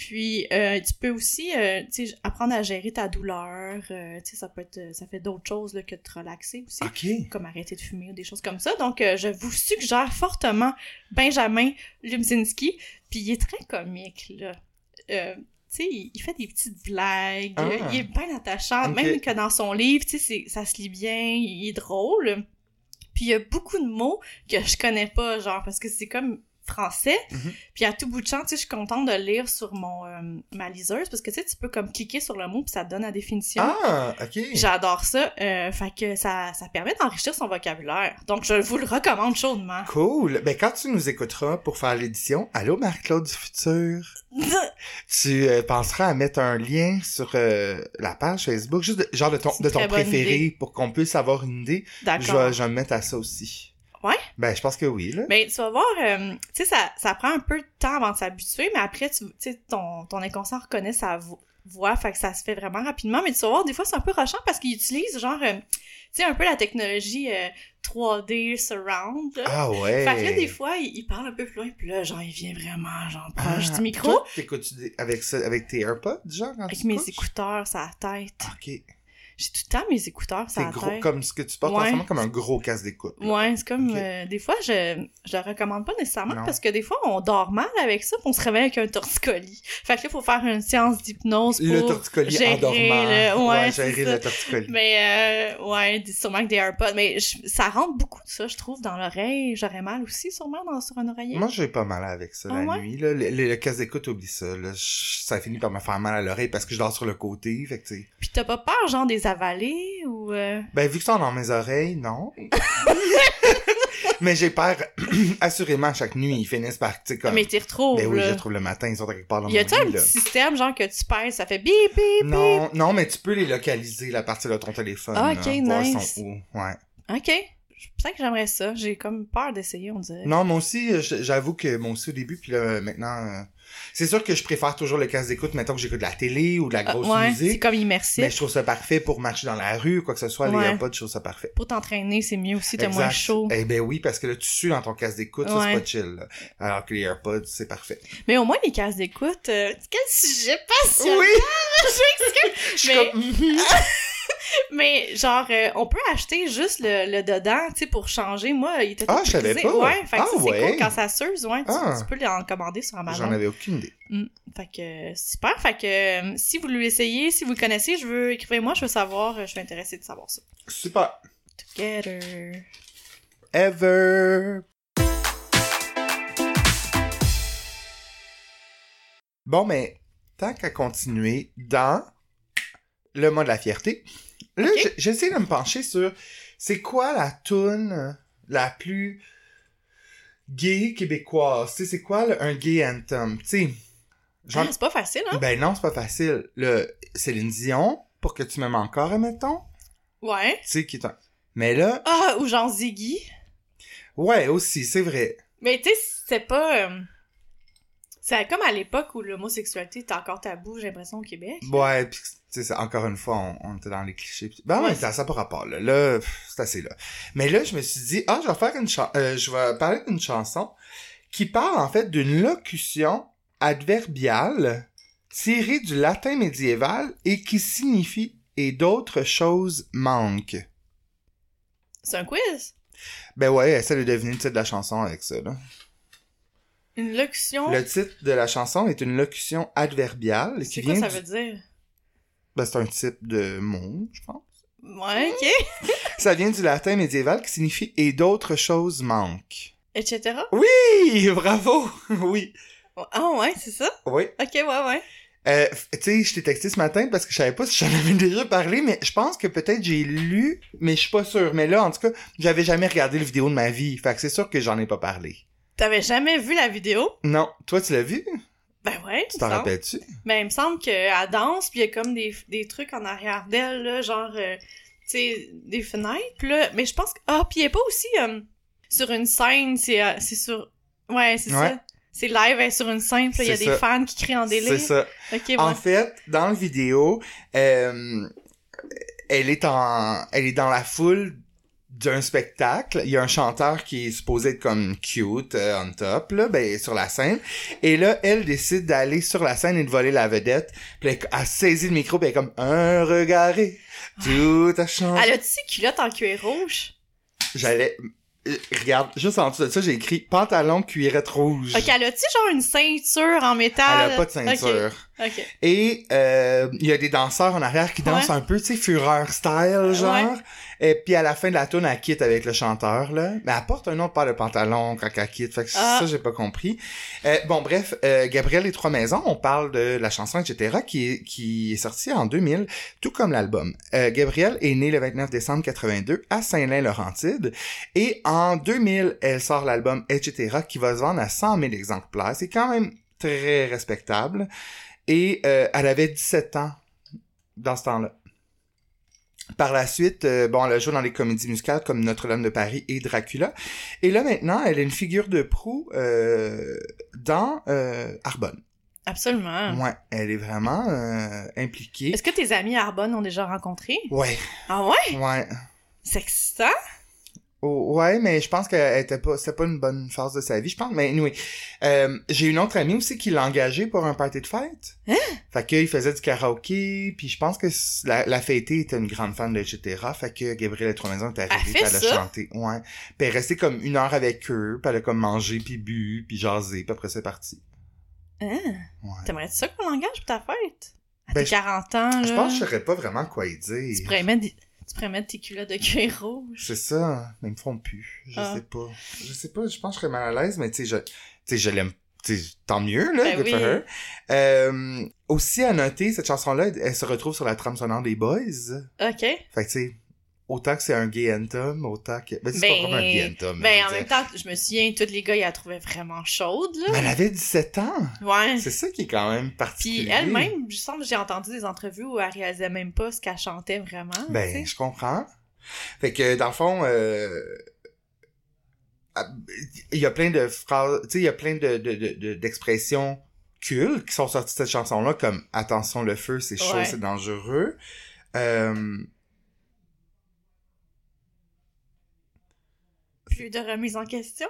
Speaker 2: Puis, euh, tu peux aussi, euh, tu sais, apprendre à gérer ta douleur. euh, tu sais, ça peut être, ça fait d'autres choses là, que de te relaxer aussi
Speaker 1: OK.
Speaker 2: comme arrêter de fumer ou des choses comme ça. Donc, euh, je vous suggère fortement Benjamin Lumzinski. Puis, il est très comique, là. Euh, tu sais, il, fait des petites blagues.
Speaker 1: Ah.
Speaker 2: Il est bien attachant. Même que dans son livre, tu sais, c'est- ça se lit bien. Il est drôle. Puis, il y a beaucoup de mots que je connais pas, genre, parce que c'est comme français.
Speaker 1: Mhm.
Speaker 2: Puis à tout bout de champ, tu sais, je suis contente de lire sur mon euh, ma liseuse parce que tu sais, tu peux comme cliquer sur le mot puis ça te donne la définition.
Speaker 1: Ah, OK.
Speaker 2: J'adore ça. Euh, fait que ça, ça permet d'enrichir son vocabulaire. Donc, je vous le recommande chaudement.
Speaker 1: Cool. Ben, quand tu nous écouteras pour faire l'édition, allô Marc-Claude du futur, tu euh, penseras à mettre un lien sur la page Facebook, juste de- genre de ton, de ton préféré,
Speaker 2: idée.
Speaker 1: pour qu'on puisse avoir une idée. Je
Speaker 2: D'accord.
Speaker 1: vais, je vais me mettre à ça aussi.
Speaker 2: Ouais?
Speaker 1: Ben, je pense que oui, là.
Speaker 2: Mais tu vas voir, euh, tu sais, ça, ça prend un peu de temps avant de s'habituer, mais après, tu sais, ton, ton inconscient reconnaît sa vo- voix, fait que ça se fait vraiment rapidement. Mais tu vas voir, des fois, c'est un peu rochant parce qu'il utilise, genre, euh, tu sais, un peu la technologie euh, 3D surround. là.
Speaker 1: Ah ouais.
Speaker 2: Fait que là, des fois, il, il parle un peu plus loin, puis là, genre, il vient vraiment, genre, proche
Speaker 1: Ah,
Speaker 2: du micro.
Speaker 1: T'écoutes-tu avec ça, avec tes AirPods, genre, quand
Speaker 2: Avec mes écouteurs, sa tête.
Speaker 1: Ok.
Speaker 2: J'ai tout le temps mes écouteurs sur
Speaker 1: C'est
Speaker 2: la
Speaker 1: gros,
Speaker 2: tête.
Speaker 1: comme ce que tu portes en
Speaker 2: Ouais.
Speaker 1: ce moment, comme un gros casque d'écoute.
Speaker 2: Ouais, c'est comme... Euh, des fois, je, je le recommande pas nécessairement
Speaker 1: Non.
Speaker 2: parce que des fois, on dort mal avec ça puis on se réveille avec un torticolis. Fait que là, il faut faire une séance d'hypnose pour...
Speaker 1: Le torticolis
Speaker 2: gérer
Speaker 1: en dormant.
Speaker 2: le- ouais, c'est
Speaker 1: gérer
Speaker 2: ça.
Speaker 1: le torticolis.
Speaker 2: Mais euh, ouais, sûrement que des AirPods. Mais je- ça rentre beaucoup de ça, je trouve, dans l'oreille. J'aurais mal aussi, sûrement, dans, sur un oreiller.
Speaker 1: Moi, j'ai pas mal avec ça
Speaker 2: Ah
Speaker 1: la
Speaker 2: ouais?
Speaker 1: nuit. Là. Le, le- le casque d'écoute, oublie ça. Là. Je- ça finit par me faire mal à l'oreille parce que je dors sur le côté. Fait que.
Speaker 2: Puis t'as pas peur, genre, des avaler ou... euh,
Speaker 1: Ben, vu que ça dans mes oreilles, non. Mais j'ai peur, assurément, chaque nuit, ils finissent par, tu sais, comme...
Speaker 2: Mais t'y retrouves,
Speaker 1: Ben oui, je
Speaker 2: là.
Speaker 1: les trouve le matin, ils sont quelque part dans
Speaker 2: Y a-tu un
Speaker 1: là.
Speaker 2: petit système, genre, que tu pèses, ça fait bip, bip, bip?
Speaker 1: Non, non, mais tu peux les localiser, la partie de ton téléphone.
Speaker 2: Ah,
Speaker 1: là,
Speaker 2: ok,
Speaker 1: ils
Speaker 2: nice.
Speaker 1: sont où. Ouais.
Speaker 2: OK. Peut-être que j'aimerais ça. J'ai comme peur d'essayer, on dirait.
Speaker 1: Non, moi aussi, euh, j'avoue que moi aussi au début, puis là, maintenant... euh, C'est sûr que je préfère toujours le casque d'écoute, mettons que j'écoute de la télé ou de la
Speaker 2: Ah,
Speaker 1: grosse
Speaker 2: ouais, c'est
Speaker 1: musique.
Speaker 2: comme immersif.
Speaker 1: Mais je trouve ça parfait pour marcher dans la rue, quoi que ce soit, les. AirPods, je trouve ça parfait.
Speaker 2: Pour t'entraîner, c'est mieux aussi,
Speaker 1: Exact.
Speaker 2: moins chaud.
Speaker 1: Eh ben oui, parce que là, tu sues dans ton casque d'écoute, ça, c'est pas chill. là. Alors que les AirPods, c'est parfait.
Speaker 2: Mais au moins, les cases d'écoute, euh, quel sujet passionnant!
Speaker 1: Oui!
Speaker 2: Je
Speaker 1: Je suis comme...
Speaker 2: Mais genre, euh, on peut acheter juste le, le dedans, tu sais, pour changer. Moi, il était
Speaker 1: Ah, je savais
Speaker 2: brisé.
Speaker 1: pas.
Speaker 2: Ouais, fait que
Speaker 1: Ah,
Speaker 2: ça, c'est
Speaker 1: ouais.
Speaker 2: cool quand ça s'use, ouais. Tu,
Speaker 1: Ah.
Speaker 2: tu peux en commander sur Amazon.
Speaker 1: J'en avais aucune idée.
Speaker 2: Mm. Fait que, euh, super. Fait que, euh, si vous l'essayez, si vous le connaissez, je veux, écrivez-moi, je veux savoir, euh, je suis intéressée de savoir ça.
Speaker 1: Super.
Speaker 2: Together.
Speaker 1: Ever. Bon, mais tant qu'à continuer dans le mois de la fierté, là, j'essaie de me pencher sur c'est quoi la toune la plus gay québécoise? Tu sais, c'est quoi le- un gay anthem? Tu sais, genre,
Speaker 2: Ah, c'est pas facile, hein?
Speaker 1: ben non, c'est pas facile. Le Céline Dion, pour que tu m'aimes encore, admettons,
Speaker 2: Ouais.
Speaker 1: tu sais, qui est un... Mais là,
Speaker 2: Ah, ou genre Ziggy.
Speaker 1: ouais, aussi, c'est vrai.
Speaker 2: Mais tu sais, c'est pas... euh, C'est comme à l'époque où l'homosexualité était encore tabou, j'ai l'impression, au Québec.
Speaker 1: Ouais, pis tu sais, encore une fois, on, on était dans les clichés. pis- Ben
Speaker 2: Ouais.
Speaker 1: ça, ça par rapport, là. Là, c'est assez là. Mais là, je me suis dit, ah, je vais faire une chan- euh, je vais parler d'une chanson qui parle, en fait, d'une locution adverbiale tirée du latin médiéval et qui signifie « et d'autres choses manquent
Speaker 2: C'est un quiz? ».
Speaker 1: Ben ouais, essaie de deviner le titre de la chanson avec ça, là.
Speaker 2: Une locution?
Speaker 1: Le titre de la chanson est une locution adverbiale
Speaker 2: C'est quoi ça veut dire?
Speaker 1: Ben, c'est un type de mot, je pense.
Speaker 2: Ouais, ok.
Speaker 1: Ça vient du latin médiéval qui signifie et d'autres choses manquent.
Speaker 2: Etc.
Speaker 1: Oui, bravo. Oui.
Speaker 2: Ah ouais, c'est ça?
Speaker 1: Oui.
Speaker 2: Ok, ouais, ouais.
Speaker 1: Euh, tu sais, je t'ai texté ce matin parce que je savais pas si j'en avais déjà parlé, mais je pense que peut-être j'ai lu, mais je suis pas sûr. Mais là, en tout cas, j'avais jamais regardé le vidéo de ma vie. Fait que c'est sûr que j'en ai pas parlé.
Speaker 2: T'avais jamais vu la vidéo?
Speaker 1: Non. Toi, tu l'as vu?
Speaker 2: Ben ouais,
Speaker 1: Tu t'en rappelles-tu?
Speaker 2: Ben, il me semble qu'elle danse, puis il y a comme des, des trucs en arrière d'elle, là, genre, euh, tu sais, des fenêtres, là, mais je pense que... Ah, puis il est pas aussi euh, sur une scène, c'est euh, c'est sur... Ouais, c'est
Speaker 1: Ouais.
Speaker 2: ça. C'est live, elle est sur une scène, il y a des fans qui crient en délire.
Speaker 1: C'est ça.
Speaker 2: Ouais.
Speaker 1: En fait, dans la vidéo, euh, elle est en, elle est dans la foule d'un spectacle. Il y a un chanteur qui est supposé être comme cute euh, on top là, ben sur la scène. Et là, elle décide d'aller sur la scène et de voler la vedette. Puis elle, elle saisit le micro, puis elle est comme un regard, tout a changé.
Speaker 2: Elle a-tu ses culottes en cuir rouge?
Speaker 1: J'allais, euh, regarde, juste en dessous de ça, j'ai écrit pantalon cuirette rouge.
Speaker 2: Ok, elle a-tu genre une ceinture en métal?
Speaker 1: Elle a pas de ceinture.
Speaker 2: Ok.
Speaker 1: Et euh, il y a des danseurs en arrière qui dansent
Speaker 2: Ouais.
Speaker 1: un peu, tu sais, fureur style, genre. Et puis à la fin de la tune, elle quitte avec le chanteur, là. Mais elle porte un autre paire de pantalons quand elle quitte. Fait que
Speaker 2: Ah.
Speaker 1: ça, j'ai pas compris. Euh, bon, bref, euh, Gabriel et Trois Maisons, on parle de la chanson, etc., qui est, qui est sortie en 2000, tout comme l'album. Euh, Gabriel est née le 29 décembre 82 à Saint-Lin-Laurentide. Et en 2000, elle sort l'album, etc., qui va se vendre à 100 000 exemplaires. C'est quand même très respectable. Et euh, elle avait 17 ans dans ce temps-là. Par la suite, euh, bon, elle a joué dans les comédies musicales comme Notre-Dame de Paris et Dracula. Et là, maintenant, elle est une figure de proue euh, dans Arbonne.
Speaker 2: Absolument.
Speaker 1: Ouais, elle est vraiment impliquée.
Speaker 2: Est-ce que tes amis à Arbonne ont déjà rencontré?
Speaker 1: Ouais,
Speaker 2: Ah ouais?
Speaker 1: ouais.
Speaker 2: C'est excitant?
Speaker 1: Oh, ouais, mais je pense qu'elle était pas, c'était pas une bonne phase de sa vie, je pense. Mais anyway, euh, j'ai une autre amie aussi qui l'a engagé pour un party de fête.
Speaker 2: Hein?
Speaker 1: Fait qu'il faisait du karaoké, puis je pense que la, la fêtée était une grande fan de etc. Fait que Gabrielle Trois-Maisons est arrivée,
Speaker 2: Elle
Speaker 1: elle a chanté. Ouais. Puis elle est restée comme une heure avec eux, puis elle a comme mangé, puis bu, puis jasé, puis après c'est parti.
Speaker 2: Hein?
Speaker 1: Ouais.
Speaker 2: T'aimerais ça qu'on l'engage pour ta fête? À
Speaker 1: Ben,
Speaker 2: tes
Speaker 1: je-
Speaker 2: 40 ans, là.
Speaker 1: Je pense que je saurais pas vraiment quoi y
Speaker 2: Tu
Speaker 1: dire.
Speaker 2: pourrais mettre, des- tu pourrais mettre tes culottes de cuir rouge.
Speaker 1: C'est ça, mais ils me font plus. Je
Speaker 2: Ah.
Speaker 1: sais pas. Je sais pas, je pense que je serais mal à l'aise, mais tu sais, je, tu sais, je l'aime, tant mieux, là,
Speaker 2: Ben
Speaker 1: good
Speaker 2: oui.
Speaker 1: for her. Euh, aussi à noter, cette chanson-là, elle se retrouve sur la trame sonore des Boys.
Speaker 2: OK.
Speaker 1: Fait que tu sais, autant que c'est un gay anthem, autant que... Ben, c'est
Speaker 2: Ben,
Speaker 1: pas vraiment un gay anthem. mais
Speaker 2: Ben, en même temps, je me souviens, tous les gars, ils la trouvaient vraiment chaude,
Speaker 1: Mais
Speaker 2: là.
Speaker 1: elle avait 17 ans!
Speaker 2: Ouais.
Speaker 1: C'est ça qui est quand même particulier.
Speaker 2: Puis elle-même, je sens que j'ai entendu des entrevues où elle réalisait même pas ce qu'elle chantait vraiment.
Speaker 1: Ben, je comprends. Fait que, dans le fond, euh, ah, il y a plein de phrases, tu sais, il y a plein de, de, de- de- d'expressions cultes qui sont sorties de cette chanson-là, comme « Attention, le feu, c'est chaud,
Speaker 2: Ouais.
Speaker 1: c'est dangereux euh,
Speaker 2: Plus de remise en question.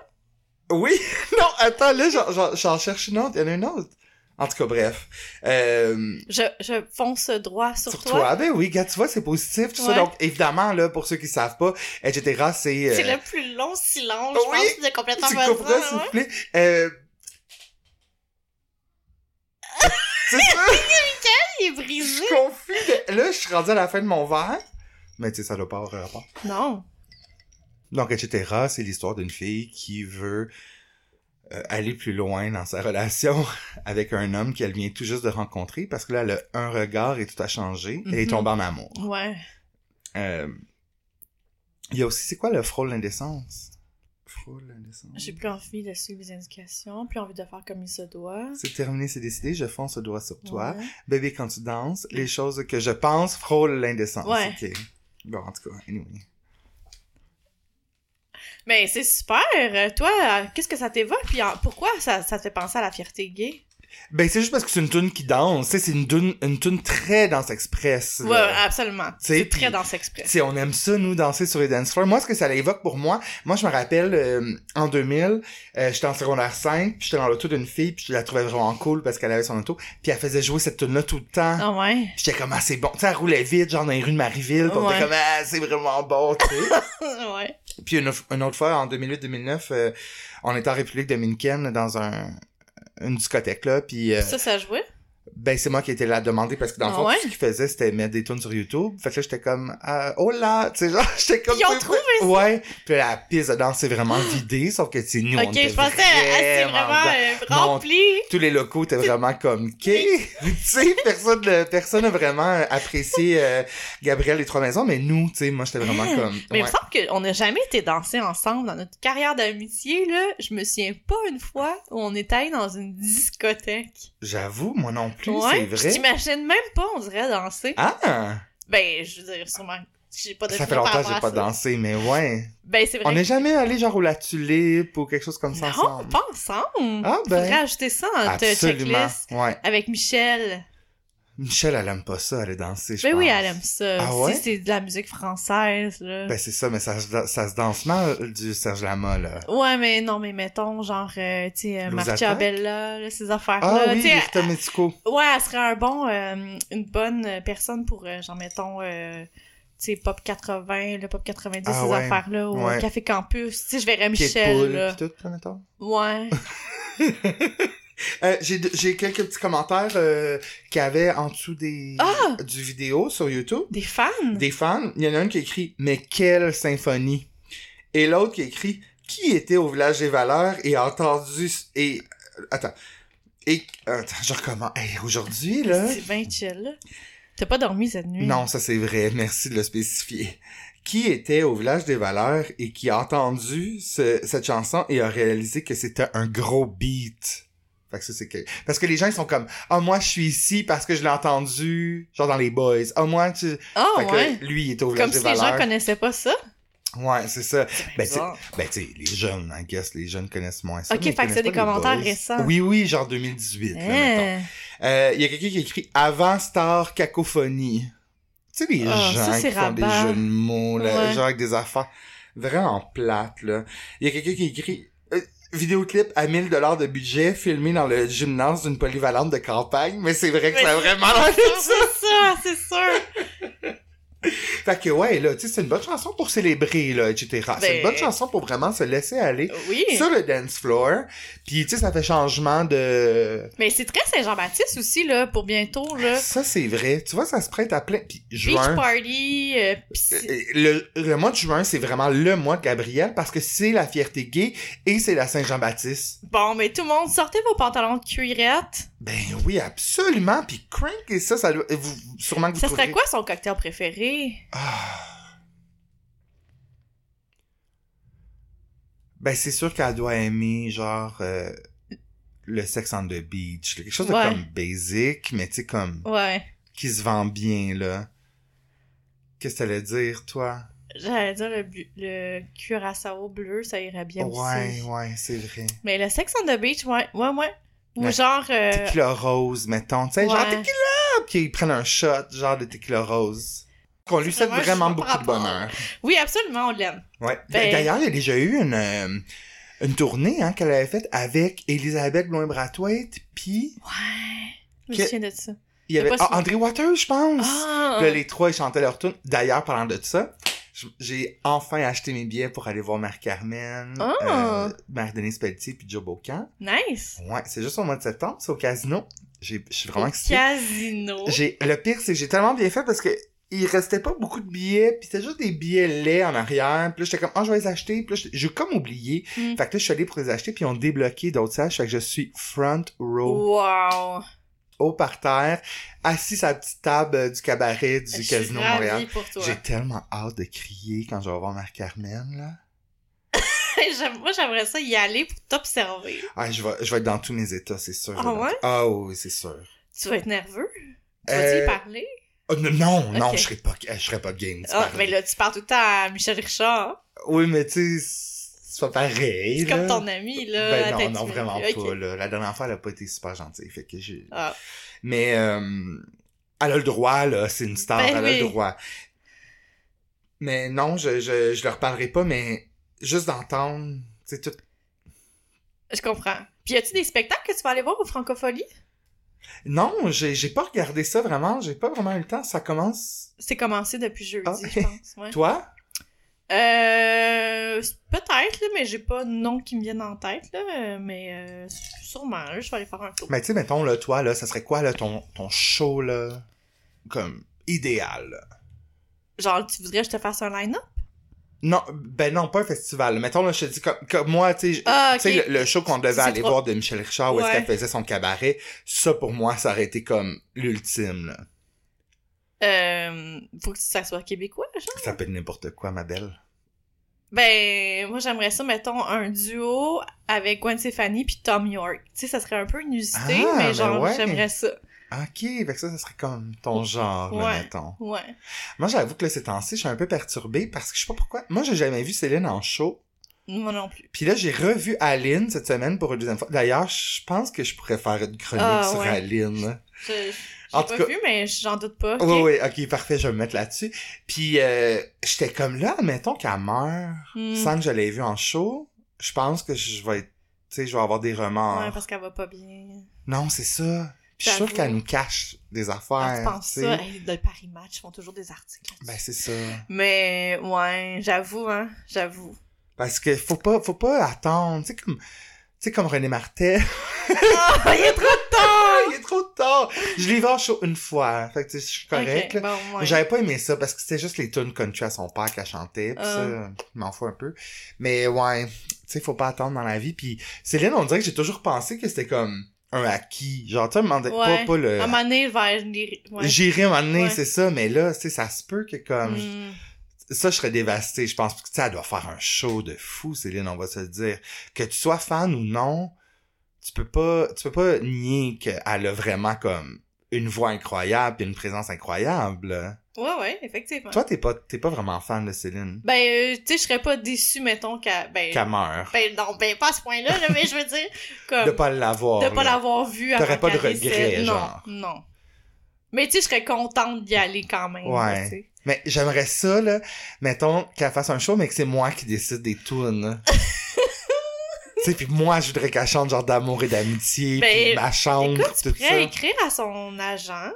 Speaker 1: Oui! non, attends, là, j'en, cherche une autre. Il y en a une autre. En tout cas, bref. Euh,
Speaker 2: Je, je fonce droit sur,
Speaker 1: sur
Speaker 2: toi.
Speaker 1: toi, ben oui, gars, tu vois, c'est positif, tout ça. Donc, évidemment, là, pour ceux qui savent pas, etc., c'est... euh,
Speaker 2: C'est le plus long silence,
Speaker 1: Oui,
Speaker 2: je pense, de complètement
Speaker 1: Tu comprends, s'il
Speaker 2: ouais.
Speaker 1: vous plaît? Euh... c'est ça,
Speaker 2: Il est brisé.
Speaker 1: je suis confus. Là, je suis rendu à la fin de mon verre. Mais tu sais, ça doit pas avoir rapport.
Speaker 2: Non.
Speaker 1: Donc, etc., c'est l'histoire d'une fille qui veut euh, aller plus loin dans sa relation avec un homme qu'elle vient tout juste de rencontrer parce que là, elle a un regard et tout a changé. Elle est tombée en amour.
Speaker 2: Ouais.
Speaker 1: Euh, Il y a aussi, c'est quoi le frôle l'indécence? Frôle l'indécence.
Speaker 2: J'ai plus envie de suivre les indications, plus envie de faire comme il se doit.
Speaker 1: C'est terminé, c'est décidé, je fonce le doigt sur toi. Bébé, quand tu danses, les choses que je pense frôlent l'indécence.
Speaker 2: Ouais.
Speaker 1: Ok. Bon, en tout cas, anyway.
Speaker 2: Mais c'est super. Euh, Toi, euh, qu'est-ce que ça t'évoque? Puis pourquoi ça, ça te fait penser à la fierté gay?
Speaker 1: Ben, c'est juste parce que c'est une tune qui danse. Tu sais, c'est une tune, une tune très danse express.
Speaker 2: Ouais, absolument. C'est très
Speaker 1: puis-
Speaker 2: dans
Speaker 1: Tu
Speaker 2: express.
Speaker 1: on aime ça, nous, danser sur les dance floors. Moi, ce que ça l'évoque pour moi, moi, je me rappelle, euh, en 2000, euh, j'étais en secondaire 5, puis j'étais dans l'auto d'une fille, puis je la trouvais vraiment cool parce qu'elle avait son auto, puis elle faisait jouer cette tune là tout le temps.
Speaker 2: Ah ouais?
Speaker 1: Puis J'étais comme, ah, c'est bon. Tu sais, elle roulait vite, genre dans les rues de Marieville, puis on
Speaker 2: Ouais.
Speaker 1: était comme, ah, c'est vraiment bon, tu sais.
Speaker 2: ouais.
Speaker 1: Puis une, autre- une autre fois, en 2008-2009, euh, on était en République dominicaine dans un une discothèque là, puis euh,
Speaker 2: Ça, ça jouait?
Speaker 1: Ben c'est moi qui étais là demander parce que dans le fond
Speaker 2: ouais?
Speaker 1: tout ce qu'il faisait c'était mettre des tunes sur YouTube. Fait que là j'étais comme ah, oh là, tu sais genre j'étais comme
Speaker 2: Ils ont
Speaker 1: tu
Speaker 2: trouvé ça?
Speaker 1: Ouais, puis la piste de danse c'est vraiment vidée sauf que c'est nous on
Speaker 2: ok,
Speaker 1: était
Speaker 2: je pensais, c'est
Speaker 1: vraiment
Speaker 2: vraiment euh,
Speaker 1: Non,
Speaker 2: rempli.
Speaker 1: tous les locaux étaient vraiment comme OK. tu sais, personne ne- personne n'a vraiment apprécié euh, Gabriel les trois maisons mais nous, tu sais, moi j'étais vraiment comme
Speaker 2: Mais il
Speaker 1: ouais.
Speaker 2: me semble qu'on n'a jamais été danser ensemble dans notre carrière d'amitié, là. Je me souviens pas une fois où on était allé dans une discothèque.
Speaker 1: J'avoue, moi non plus,
Speaker 2: ouais.
Speaker 1: c'est
Speaker 2: Je
Speaker 1: vrai.
Speaker 2: t'imagine même pas, on dirait, danser.
Speaker 1: Ah!
Speaker 2: Ben, je veux dire, sûrement. J'ai pas de
Speaker 1: Ça fait longtemps que j'ai pas dansé, mais ouais.
Speaker 2: Ben, c'est vrai.
Speaker 1: On n'est jamais allé genre au La Tulipe ou quelque chose comme ça
Speaker 2: non,
Speaker 1: ensemble.
Speaker 2: pas ensemble.
Speaker 1: Ah ben.
Speaker 2: Faudrait ajouter ça notre
Speaker 1: Absolument.
Speaker 2: checklist.
Speaker 1: Ouais.
Speaker 2: Avec Michel.
Speaker 1: Michel, elle aime pas ça, aller danser, je
Speaker 2: Ben oui, elle aime ça.
Speaker 1: Ah ouais?
Speaker 2: Si c'est de la musique française, là.
Speaker 1: Ben c'est ça, mais ça, se- ça se danse mal du Serge Lama, là.
Speaker 2: Ouais, mais non, mais mettons, genre, euh, tu sais, euh,
Speaker 1: Louis
Speaker 2: Marcia
Speaker 1: Attaque?
Speaker 2: Bella, là, ces affaires-là.
Speaker 1: Ah oui, Rita Mitsuko.
Speaker 2: Ouais, elle serait un bon, euh, une bonne euh, personne pour, euh, genre, mettons, euh, tu sais, Pop 80, le Pop 90,
Speaker 1: Ah
Speaker 2: ces
Speaker 1: ouais,
Speaker 2: affaires-là, ou
Speaker 1: ouais.
Speaker 2: Café Campus. Tu sais, je verrais Michel,
Speaker 1: poule,
Speaker 2: là.
Speaker 1: pis tout, là, mettons.
Speaker 2: Ouais.
Speaker 1: Euh, j'ai, quelques petits commentaires euh, qu'il y avait en dessous des
Speaker 2: Ah!
Speaker 1: du vidéo sur YouTube.
Speaker 2: Des fans?
Speaker 1: Des fans. Il y en a un qui écrit « Mais quelle symphonie! » Et l'autre qui écrit « Qui était au Village des Valeurs et a entendu... » Et... Attends. Et... Attends, je recommence. Hey, aujourd'hui, là...
Speaker 2: C'est bien chill. T'as pas dormi cette nuit?
Speaker 1: Non, ça c'est vrai. Merci de le spécifier. Qui était au Village des Valeurs et qui a entendu ce- cette chanson et a réalisé que c'était un gros beat? Fait que ça, c'est que... Parce que les gens, ils sont comme, ah, moi, je suis ici parce que je l'ai entendu, genre dans les boys. Ah, moi, tu...
Speaker 2: Ah, ouais.
Speaker 1: là, lui, il était au Village
Speaker 2: Comme
Speaker 1: des
Speaker 2: si les
Speaker 1: Valeurs.
Speaker 2: gens connaissaient pas ça.
Speaker 1: Ouais, c'est ça. Ben, tu ben, les jeunes, I guess, les jeunes connaissent moins ça.
Speaker 2: Ok, fait que c'est des commentaires
Speaker 1: boys.
Speaker 2: récents.
Speaker 1: Oui, oui, genre 2018, là, mettons.
Speaker 2: Hein.
Speaker 1: Euh, Il y a quelqu'un qui écrit Avant Star Cacophonie. Tu sais, les
Speaker 2: Ah,
Speaker 1: gens
Speaker 2: ça,
Speaker 1: qui font des jeux de mots, là,
Speaker 2: Ouais.
Speaker 1: genre avec des affaires. Vraiment plate, là. Il y a quelqu'un qui écrit... Vidéoclip à 1000 dollars de budget filmé dans le gymnase d'une polyvalente de campagne, mais c'est vrai que
Speaker 2: Mais
Speaker 1: ça a vraiment l'air ça.
Speaker 2: C'est ça, c'est sûr.
Speaker 1: Fait que ouais, là, tu sais, c'est une bonne chanson pour célébrer, là, etc. C'est
Speaker 2: Ben-
Speaker 1: une bonne chanson pour vraiment se laisser aller
Speaker 2: Oui.
Speaker 1: sur le dance floor. Puis, tu sais, ça fait changement de...
Speaker 2: Mais c'est très Saint-Jean-Baptiste aussi, là, pour bientôt, là.
Speaker 1: Ça, c'est vrai. Tu vois, ça se prête à plein... Puis,
Speaker 2: Beach
Speaker 1: juin...
Speaker 2: party, euh, c'est-
Speaker 1: Euh, Le, le mois de juin, c'est vraiment le mois de Gabriel parce que c'est la fierté gay et c'est la Saint-Jean-Baptiste.
Speaker 2: Bon, mais tout le monde, sortez vos pantalons de cuirette.
Speaker 1: Ben oui, absolument. Puis crank et ça, ça doit- vous, sûrement que vous
Speaker 2: Ça serait quoi son cocktail préféré?
Speaker 1: Ah. Ben c'est sûr qu'elle doit aimer genre euh, le sex on the beach, quelque chose de
Speaker 2: Ouais.
Speaker 1: comme basic, mais tu sais comme
Speaker 2: Ouais.
Speaker 1: qui se vend bien là. Qu'est-ce que t'allais dire toi?
Speaker 2: J'allais dire le, le curaçao bleu, ça irait bien
Speaker 1: Ouais,
Speaker 2: aussi.
Speaker 1: ouais, c'est vrai.
Speaker 2: Mais le Sex on the Beach, ouais, ouais, ouais. Ou
Speaker 1: Ouais.
Speaker 2: genre... euh,
Speaker 1: Tequila rose, mettons, tu sais, genre
Speaker 2: ouais.
Speaker 1: tequila, puis ils prennent un shot genre de tequila rose. Qu'on lui souhaite
Speaker 2: Vraiment,
Speaker 1: beaucoup de bonheur.
Speaker 2: Oui, absolument, on l'aime.
Speaker 1: Ouais.
Speaker 2: Ben-
Speaker 1: D'ailleurs, il y a déjà eu une, euh, une tournée hein, qu'elle avait faite avec Elisabeth Bloin-Brathwaite, puis
Speaker 2: Ouais. Je me souviens de ça.
Speaker 1: il y avait ah, André Waters, je pense.
Speaker 2: Ah!
Speaker 1: Là, les trois, ils chantaient leur tune. D'ailleurs, parlant de ça, j'ai enfin acheté mes billets pour aller voir Marie-Carmen,
Speaker 2: Ah.
Speaker 1: euh, Marie-Denise Pelletier, puis Joe Bocan.
Speaker 2: Nice!
Speaker 1: Ouais, c'est juste au mois de septembre, c'est au casino. J'ai- Je suis vraiment excitée.
Speaker 2: casino.
Speaker 1: J'ai le pire c'est que j'ai tellement bien fait parce que il restait pas beaucoup de billets, puis c'était juste des billets laids en arrière. Puis là j'étais comme ah je vais les acheter, puis là j'ai comme oublié.
Speaker 2: Hmm.
Speaker 1: Fait que là je suis allé pour les acheter puis ils ont débloqué d'autres salles, fait que je suis front row
Speaker 2: Wow!
Speaker 1: Au parterre, assis à la petite table euh, du cabaret du
Speaker 2: Je
Speaker 1: casino Montréal. J'ai tellement hâte de crier quand je vais voir Marie-Carmen là.
Speaker 2: Moi, j'aimerais ça y aller pour t'observer.
Speaker 1: Ah, je vais je vais être dans tous mes états, c'est sûr.
Speaker 2: Ah ouais?
Speaker 1: Ah oui, c'est sûr.
Speaker 2: Tu vas être nerveux? Tu
Speaker 1: Euh,
Speaker 2: y parler?
Speaker 1: oh, non, non, je serais pas je serais pas game.
Speaker 2: Ah, mais
Speaker 1: vrai.
Speaker 2: là, tu parles tout le temps à Michel Richard.
Speaker 1: Oui, mais tu sais, c'est pas pareil.
Speaker 2: C'est comme ton ami, là.
Speaker 1: Ben non, non, vraiment pas, là. La dernière fois, elle a pas été super gentille, fait que j'ai...
Speaker 2: Ah.
Speaker 1: Mais, euh, elle a le droit, là, c'est une star,
Speaker 2: Ben
Speaker 1: elle a le droit. Mais non, je, je, je leur parlerai pas, mais juste d'entendre, c'est tout...
Speaker 2: Je comprends. Puis, y a-tu des spectacles que tu vas aller voir au Francophonie?
Speaker 1: Non, j'ai, j'ai pas regardé ça vraiment, j'ai pas vraiment eu le temps, ça commence...
Speaker 2: C'est commencé depuis jeudi,
Speaker 1: Ah.
Speaker 2: je pense. Ouais.
Speaker 1: Toi?
Speaker 2: Euh, peut-être, mais j'ai pas de nom qui me viennent en tête, là. Mais euh, sûrement, là, je vais aller faire un tour.
Speaker 1: Mais tu sais, mettons, là, toi, là, ça serait quoi, là, ton, ton show, là, comme, idéal, là?
Speaker 2: Genre, tu voudrais que je te fasse un line-up?
Speaker 1: Non, ben non, pas un festival. Mettons, là, je te dis, comme, comme moi, tu sais,
Speaker 2: Ah,
Speaker 1: le, le show qu'on devait aller
Speaker 2: trop-
Speaker 1: voir de Michel Richard, où est-ce qu'elle faisait son cabaret, ça, pour moi, ça aurait été comme l'ultime, là.
Speaker 2: Euh, faut que ça soit québécois, genre?
Speaker 1: Ça peut être n'importe quoi, ma belle.
Speaker 2: Ben, moi, j'aimerais ça, mettons, un duo avec Gwen Stefani puis Tom York. Tu sais, ça serait un peu inusité,
Speaker 1: Ah,
Speaker 2: mais
Speaker 1: ben
Speaker 2: genre,
Speaker 1: ouais.
Speaker 2: j'aimerais ça.
Speaker 1: Ok, que ça, ça serait comme ton genre, là, mettons.
Speaker 2: Ouais.
Speaker 1: Moi, j'avoue que là, ces temps-ci, je suis un peu perturbée parce que je sais pas pourquoi. Moi, j'ai jamais vu Céline en show.
Speaker 2: Moi non plus.
Speaker 1: Puis là, j'ai revu Aline cette semaine pour une deuxième fois. D'ailleurs, je pense que je pourrais faire une chronique
Speaker 2: Ah,
Speaker 1: sur
Speaker 2: ouais.
Speaker 1: Aline.
Speaker 2: J'ai pas
Speaker 1: cas-
Speaker 2: vu, mais j'en doute pas.
Speaker 1: Oui, oui, ok, parfait, je vais me mettre là-dessus. Puis, euh, j'étais comme là, admettons qu'elle meurt
Speaker 2: Hmm.
Speaker 1: sans que je l'ai vue en show. Je pense que je vais être, tu sais, je vais avoir des remords.
Speaker 2: Ouais, parce qu'elle va pas bien.
Speaker 1: Non, c'est ça. Puis je suis sûr qu'elle nous cache des
Speaker 2: Ah,
Speaker 1: affaires.
Speaker 2: tu penses
Speaker 1: tu
Speaker 2: ça? Hey, le Paris Match, ils font toujours des articles.
Speaker 1: Ben, c'est ça.
Speaker 2: Mais, ouais, j'avoue, hein, j'avoue.
Speaker 1: Parce que faut pas, faut pas attendre. Tu sais, comme, tu sais, comme René Martel.
Speaker 2: Ah, il est trop!
Speaker 1: Il est trop tard. Je l'ai vu en show une fois. Fait que, je suis correct.
Speaker 2: Bon, ouais.
Speaker 1: J'avais pas aimé ça parce que c'était juste les tunes country à son père qu'elle chantait. Pis
Speaker 2: Ah.
Speaker 1: ça, m'en fous un peu. Mais ouais, tu sais, faut pas attendre dans la vie. Puis Céline, on dirait que j'ai toujours pensé que c'était comme un acquis. Genre, tu sais, me
Speaker 2: Ouais.
Speaker 1: pas, pas le...
Speaker 2: À un moment donné, vers. Ouais.
Speaker 1: J'irai un moment
Speaker 2: Ouais.
Speaker 1: c'est ça. Mais là, tu sais, ça se peut que comme...
Speaker 2: Hmm.
Speaker 1: Ça, je serais dévasté. Je pense que, tu sais, elle doit faire un show de fou, Céline, on va se le dire. Que tu sois fan ou non, tu peux pas, tu peux pas nier qu'elle a vraiment comme une voix incroyable et une présence incroyable.
Speaker 2: Ouais, ouais, effectivement.
Speaker 1: Toi, t'es pas, t'es pas vraiment fan de Céline.
Speaker 2: Ben, euh, tu sais, je serais pas déçue, mettons, qu'elle... Ben,
Speaker 1: Qu'elle meurt.
Speaker 2: ben, non, ben, pas à ce point-là, là, mais je veux dire, comme...
Speaker 1: de pas l'avoir.
Speaker 2: de pas l'avoir vu
Speaker 1: T'aurais pas de regret, genre.
Speaker 2: Non, non. Mais tu sais, je serais contente d'y aller quand même.
Speaker 1: Ouais.
Speaker 2: là.
Speaker 1: Mais j'aimerais ça, là, mettons, qu'elle fasse un show, mais que c'est moi qui décide des tunes. tu sais, puis moi, je voudrais qu'elle chante genre d'amour et d'amitié,
Speaker 2: Ben,
Speaker 1: puis ma chambre,
Speaker 2: Écoute, tu
Speaker 1: tout ça.
Speaker 2: pourrais écrire à son agent.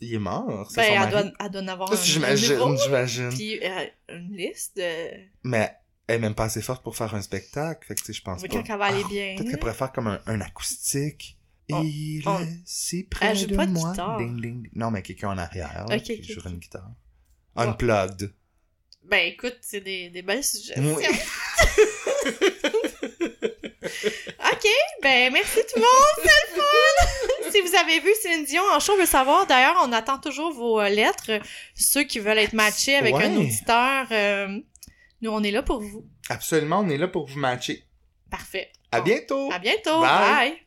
Speaker 1: Il est mort, c'est
Speaker 2: Ben,
Speaker 1: son
Speaker 2: elle
Speaker 1: mari.
Speaker 2: doit, elle doit en avoir un,
Speaker 1: J'imagine, j'imagine.
Speaker 2: Puis euh, une liste de...
Speaker 1: Mais elle est même pas assez forte pour faire un spectacle, fait que tu sais, je pense
Speaker 2: Mais
Speaker 1: pas.
Speaker 2: quand elle va aller
Speaker 1: Ah,
Speaker 2: bien.
Speaker 1: Peut-être qu'elle pourrait faire comme un, un acoustique.
Speaker 2: On-
Speaker 1: Il
Speaker 2: on-
Speaker 1: est si près
Speaker 2: Elle joue
Speaker 1: de
Speaker 2: pas de
Speaker 1: moi.
Speaker 2: guitare.
Speaker 1: Ding, ding, ding. Non, mais quelqu'un en arrière, là,
Speaker 2: Ok,
Speaker 1: qui
Speaker 2: ok,
Speaker 1: joue une guitare. Unplugged.
Speaker 2: Ben écoute, c'est des, des belles suggestions.
Speaker 1: Oui.
Speaker 2: Ok, ben merci tout le monde, c'est le fun! si vous avez vu Céline Dion en show, on veut savoir. D'ailleurs, on attend toujours vos euh, lettres. Ceux qui veulent être matchés avec
Speaker 1: Ouais.
Speaker 2: un auditeur, euh, nous, on est là pour vous.
Speaker 1: Absolument, on est là pour vous matcher.
Speaker 2: Parfait.
Speaker 1: À
Speaker 2: Bon.
Speaker 1: bientôt!
Speaker 2: À bientôt.
Speaker 1: Bye.
Speaker 2: Bye.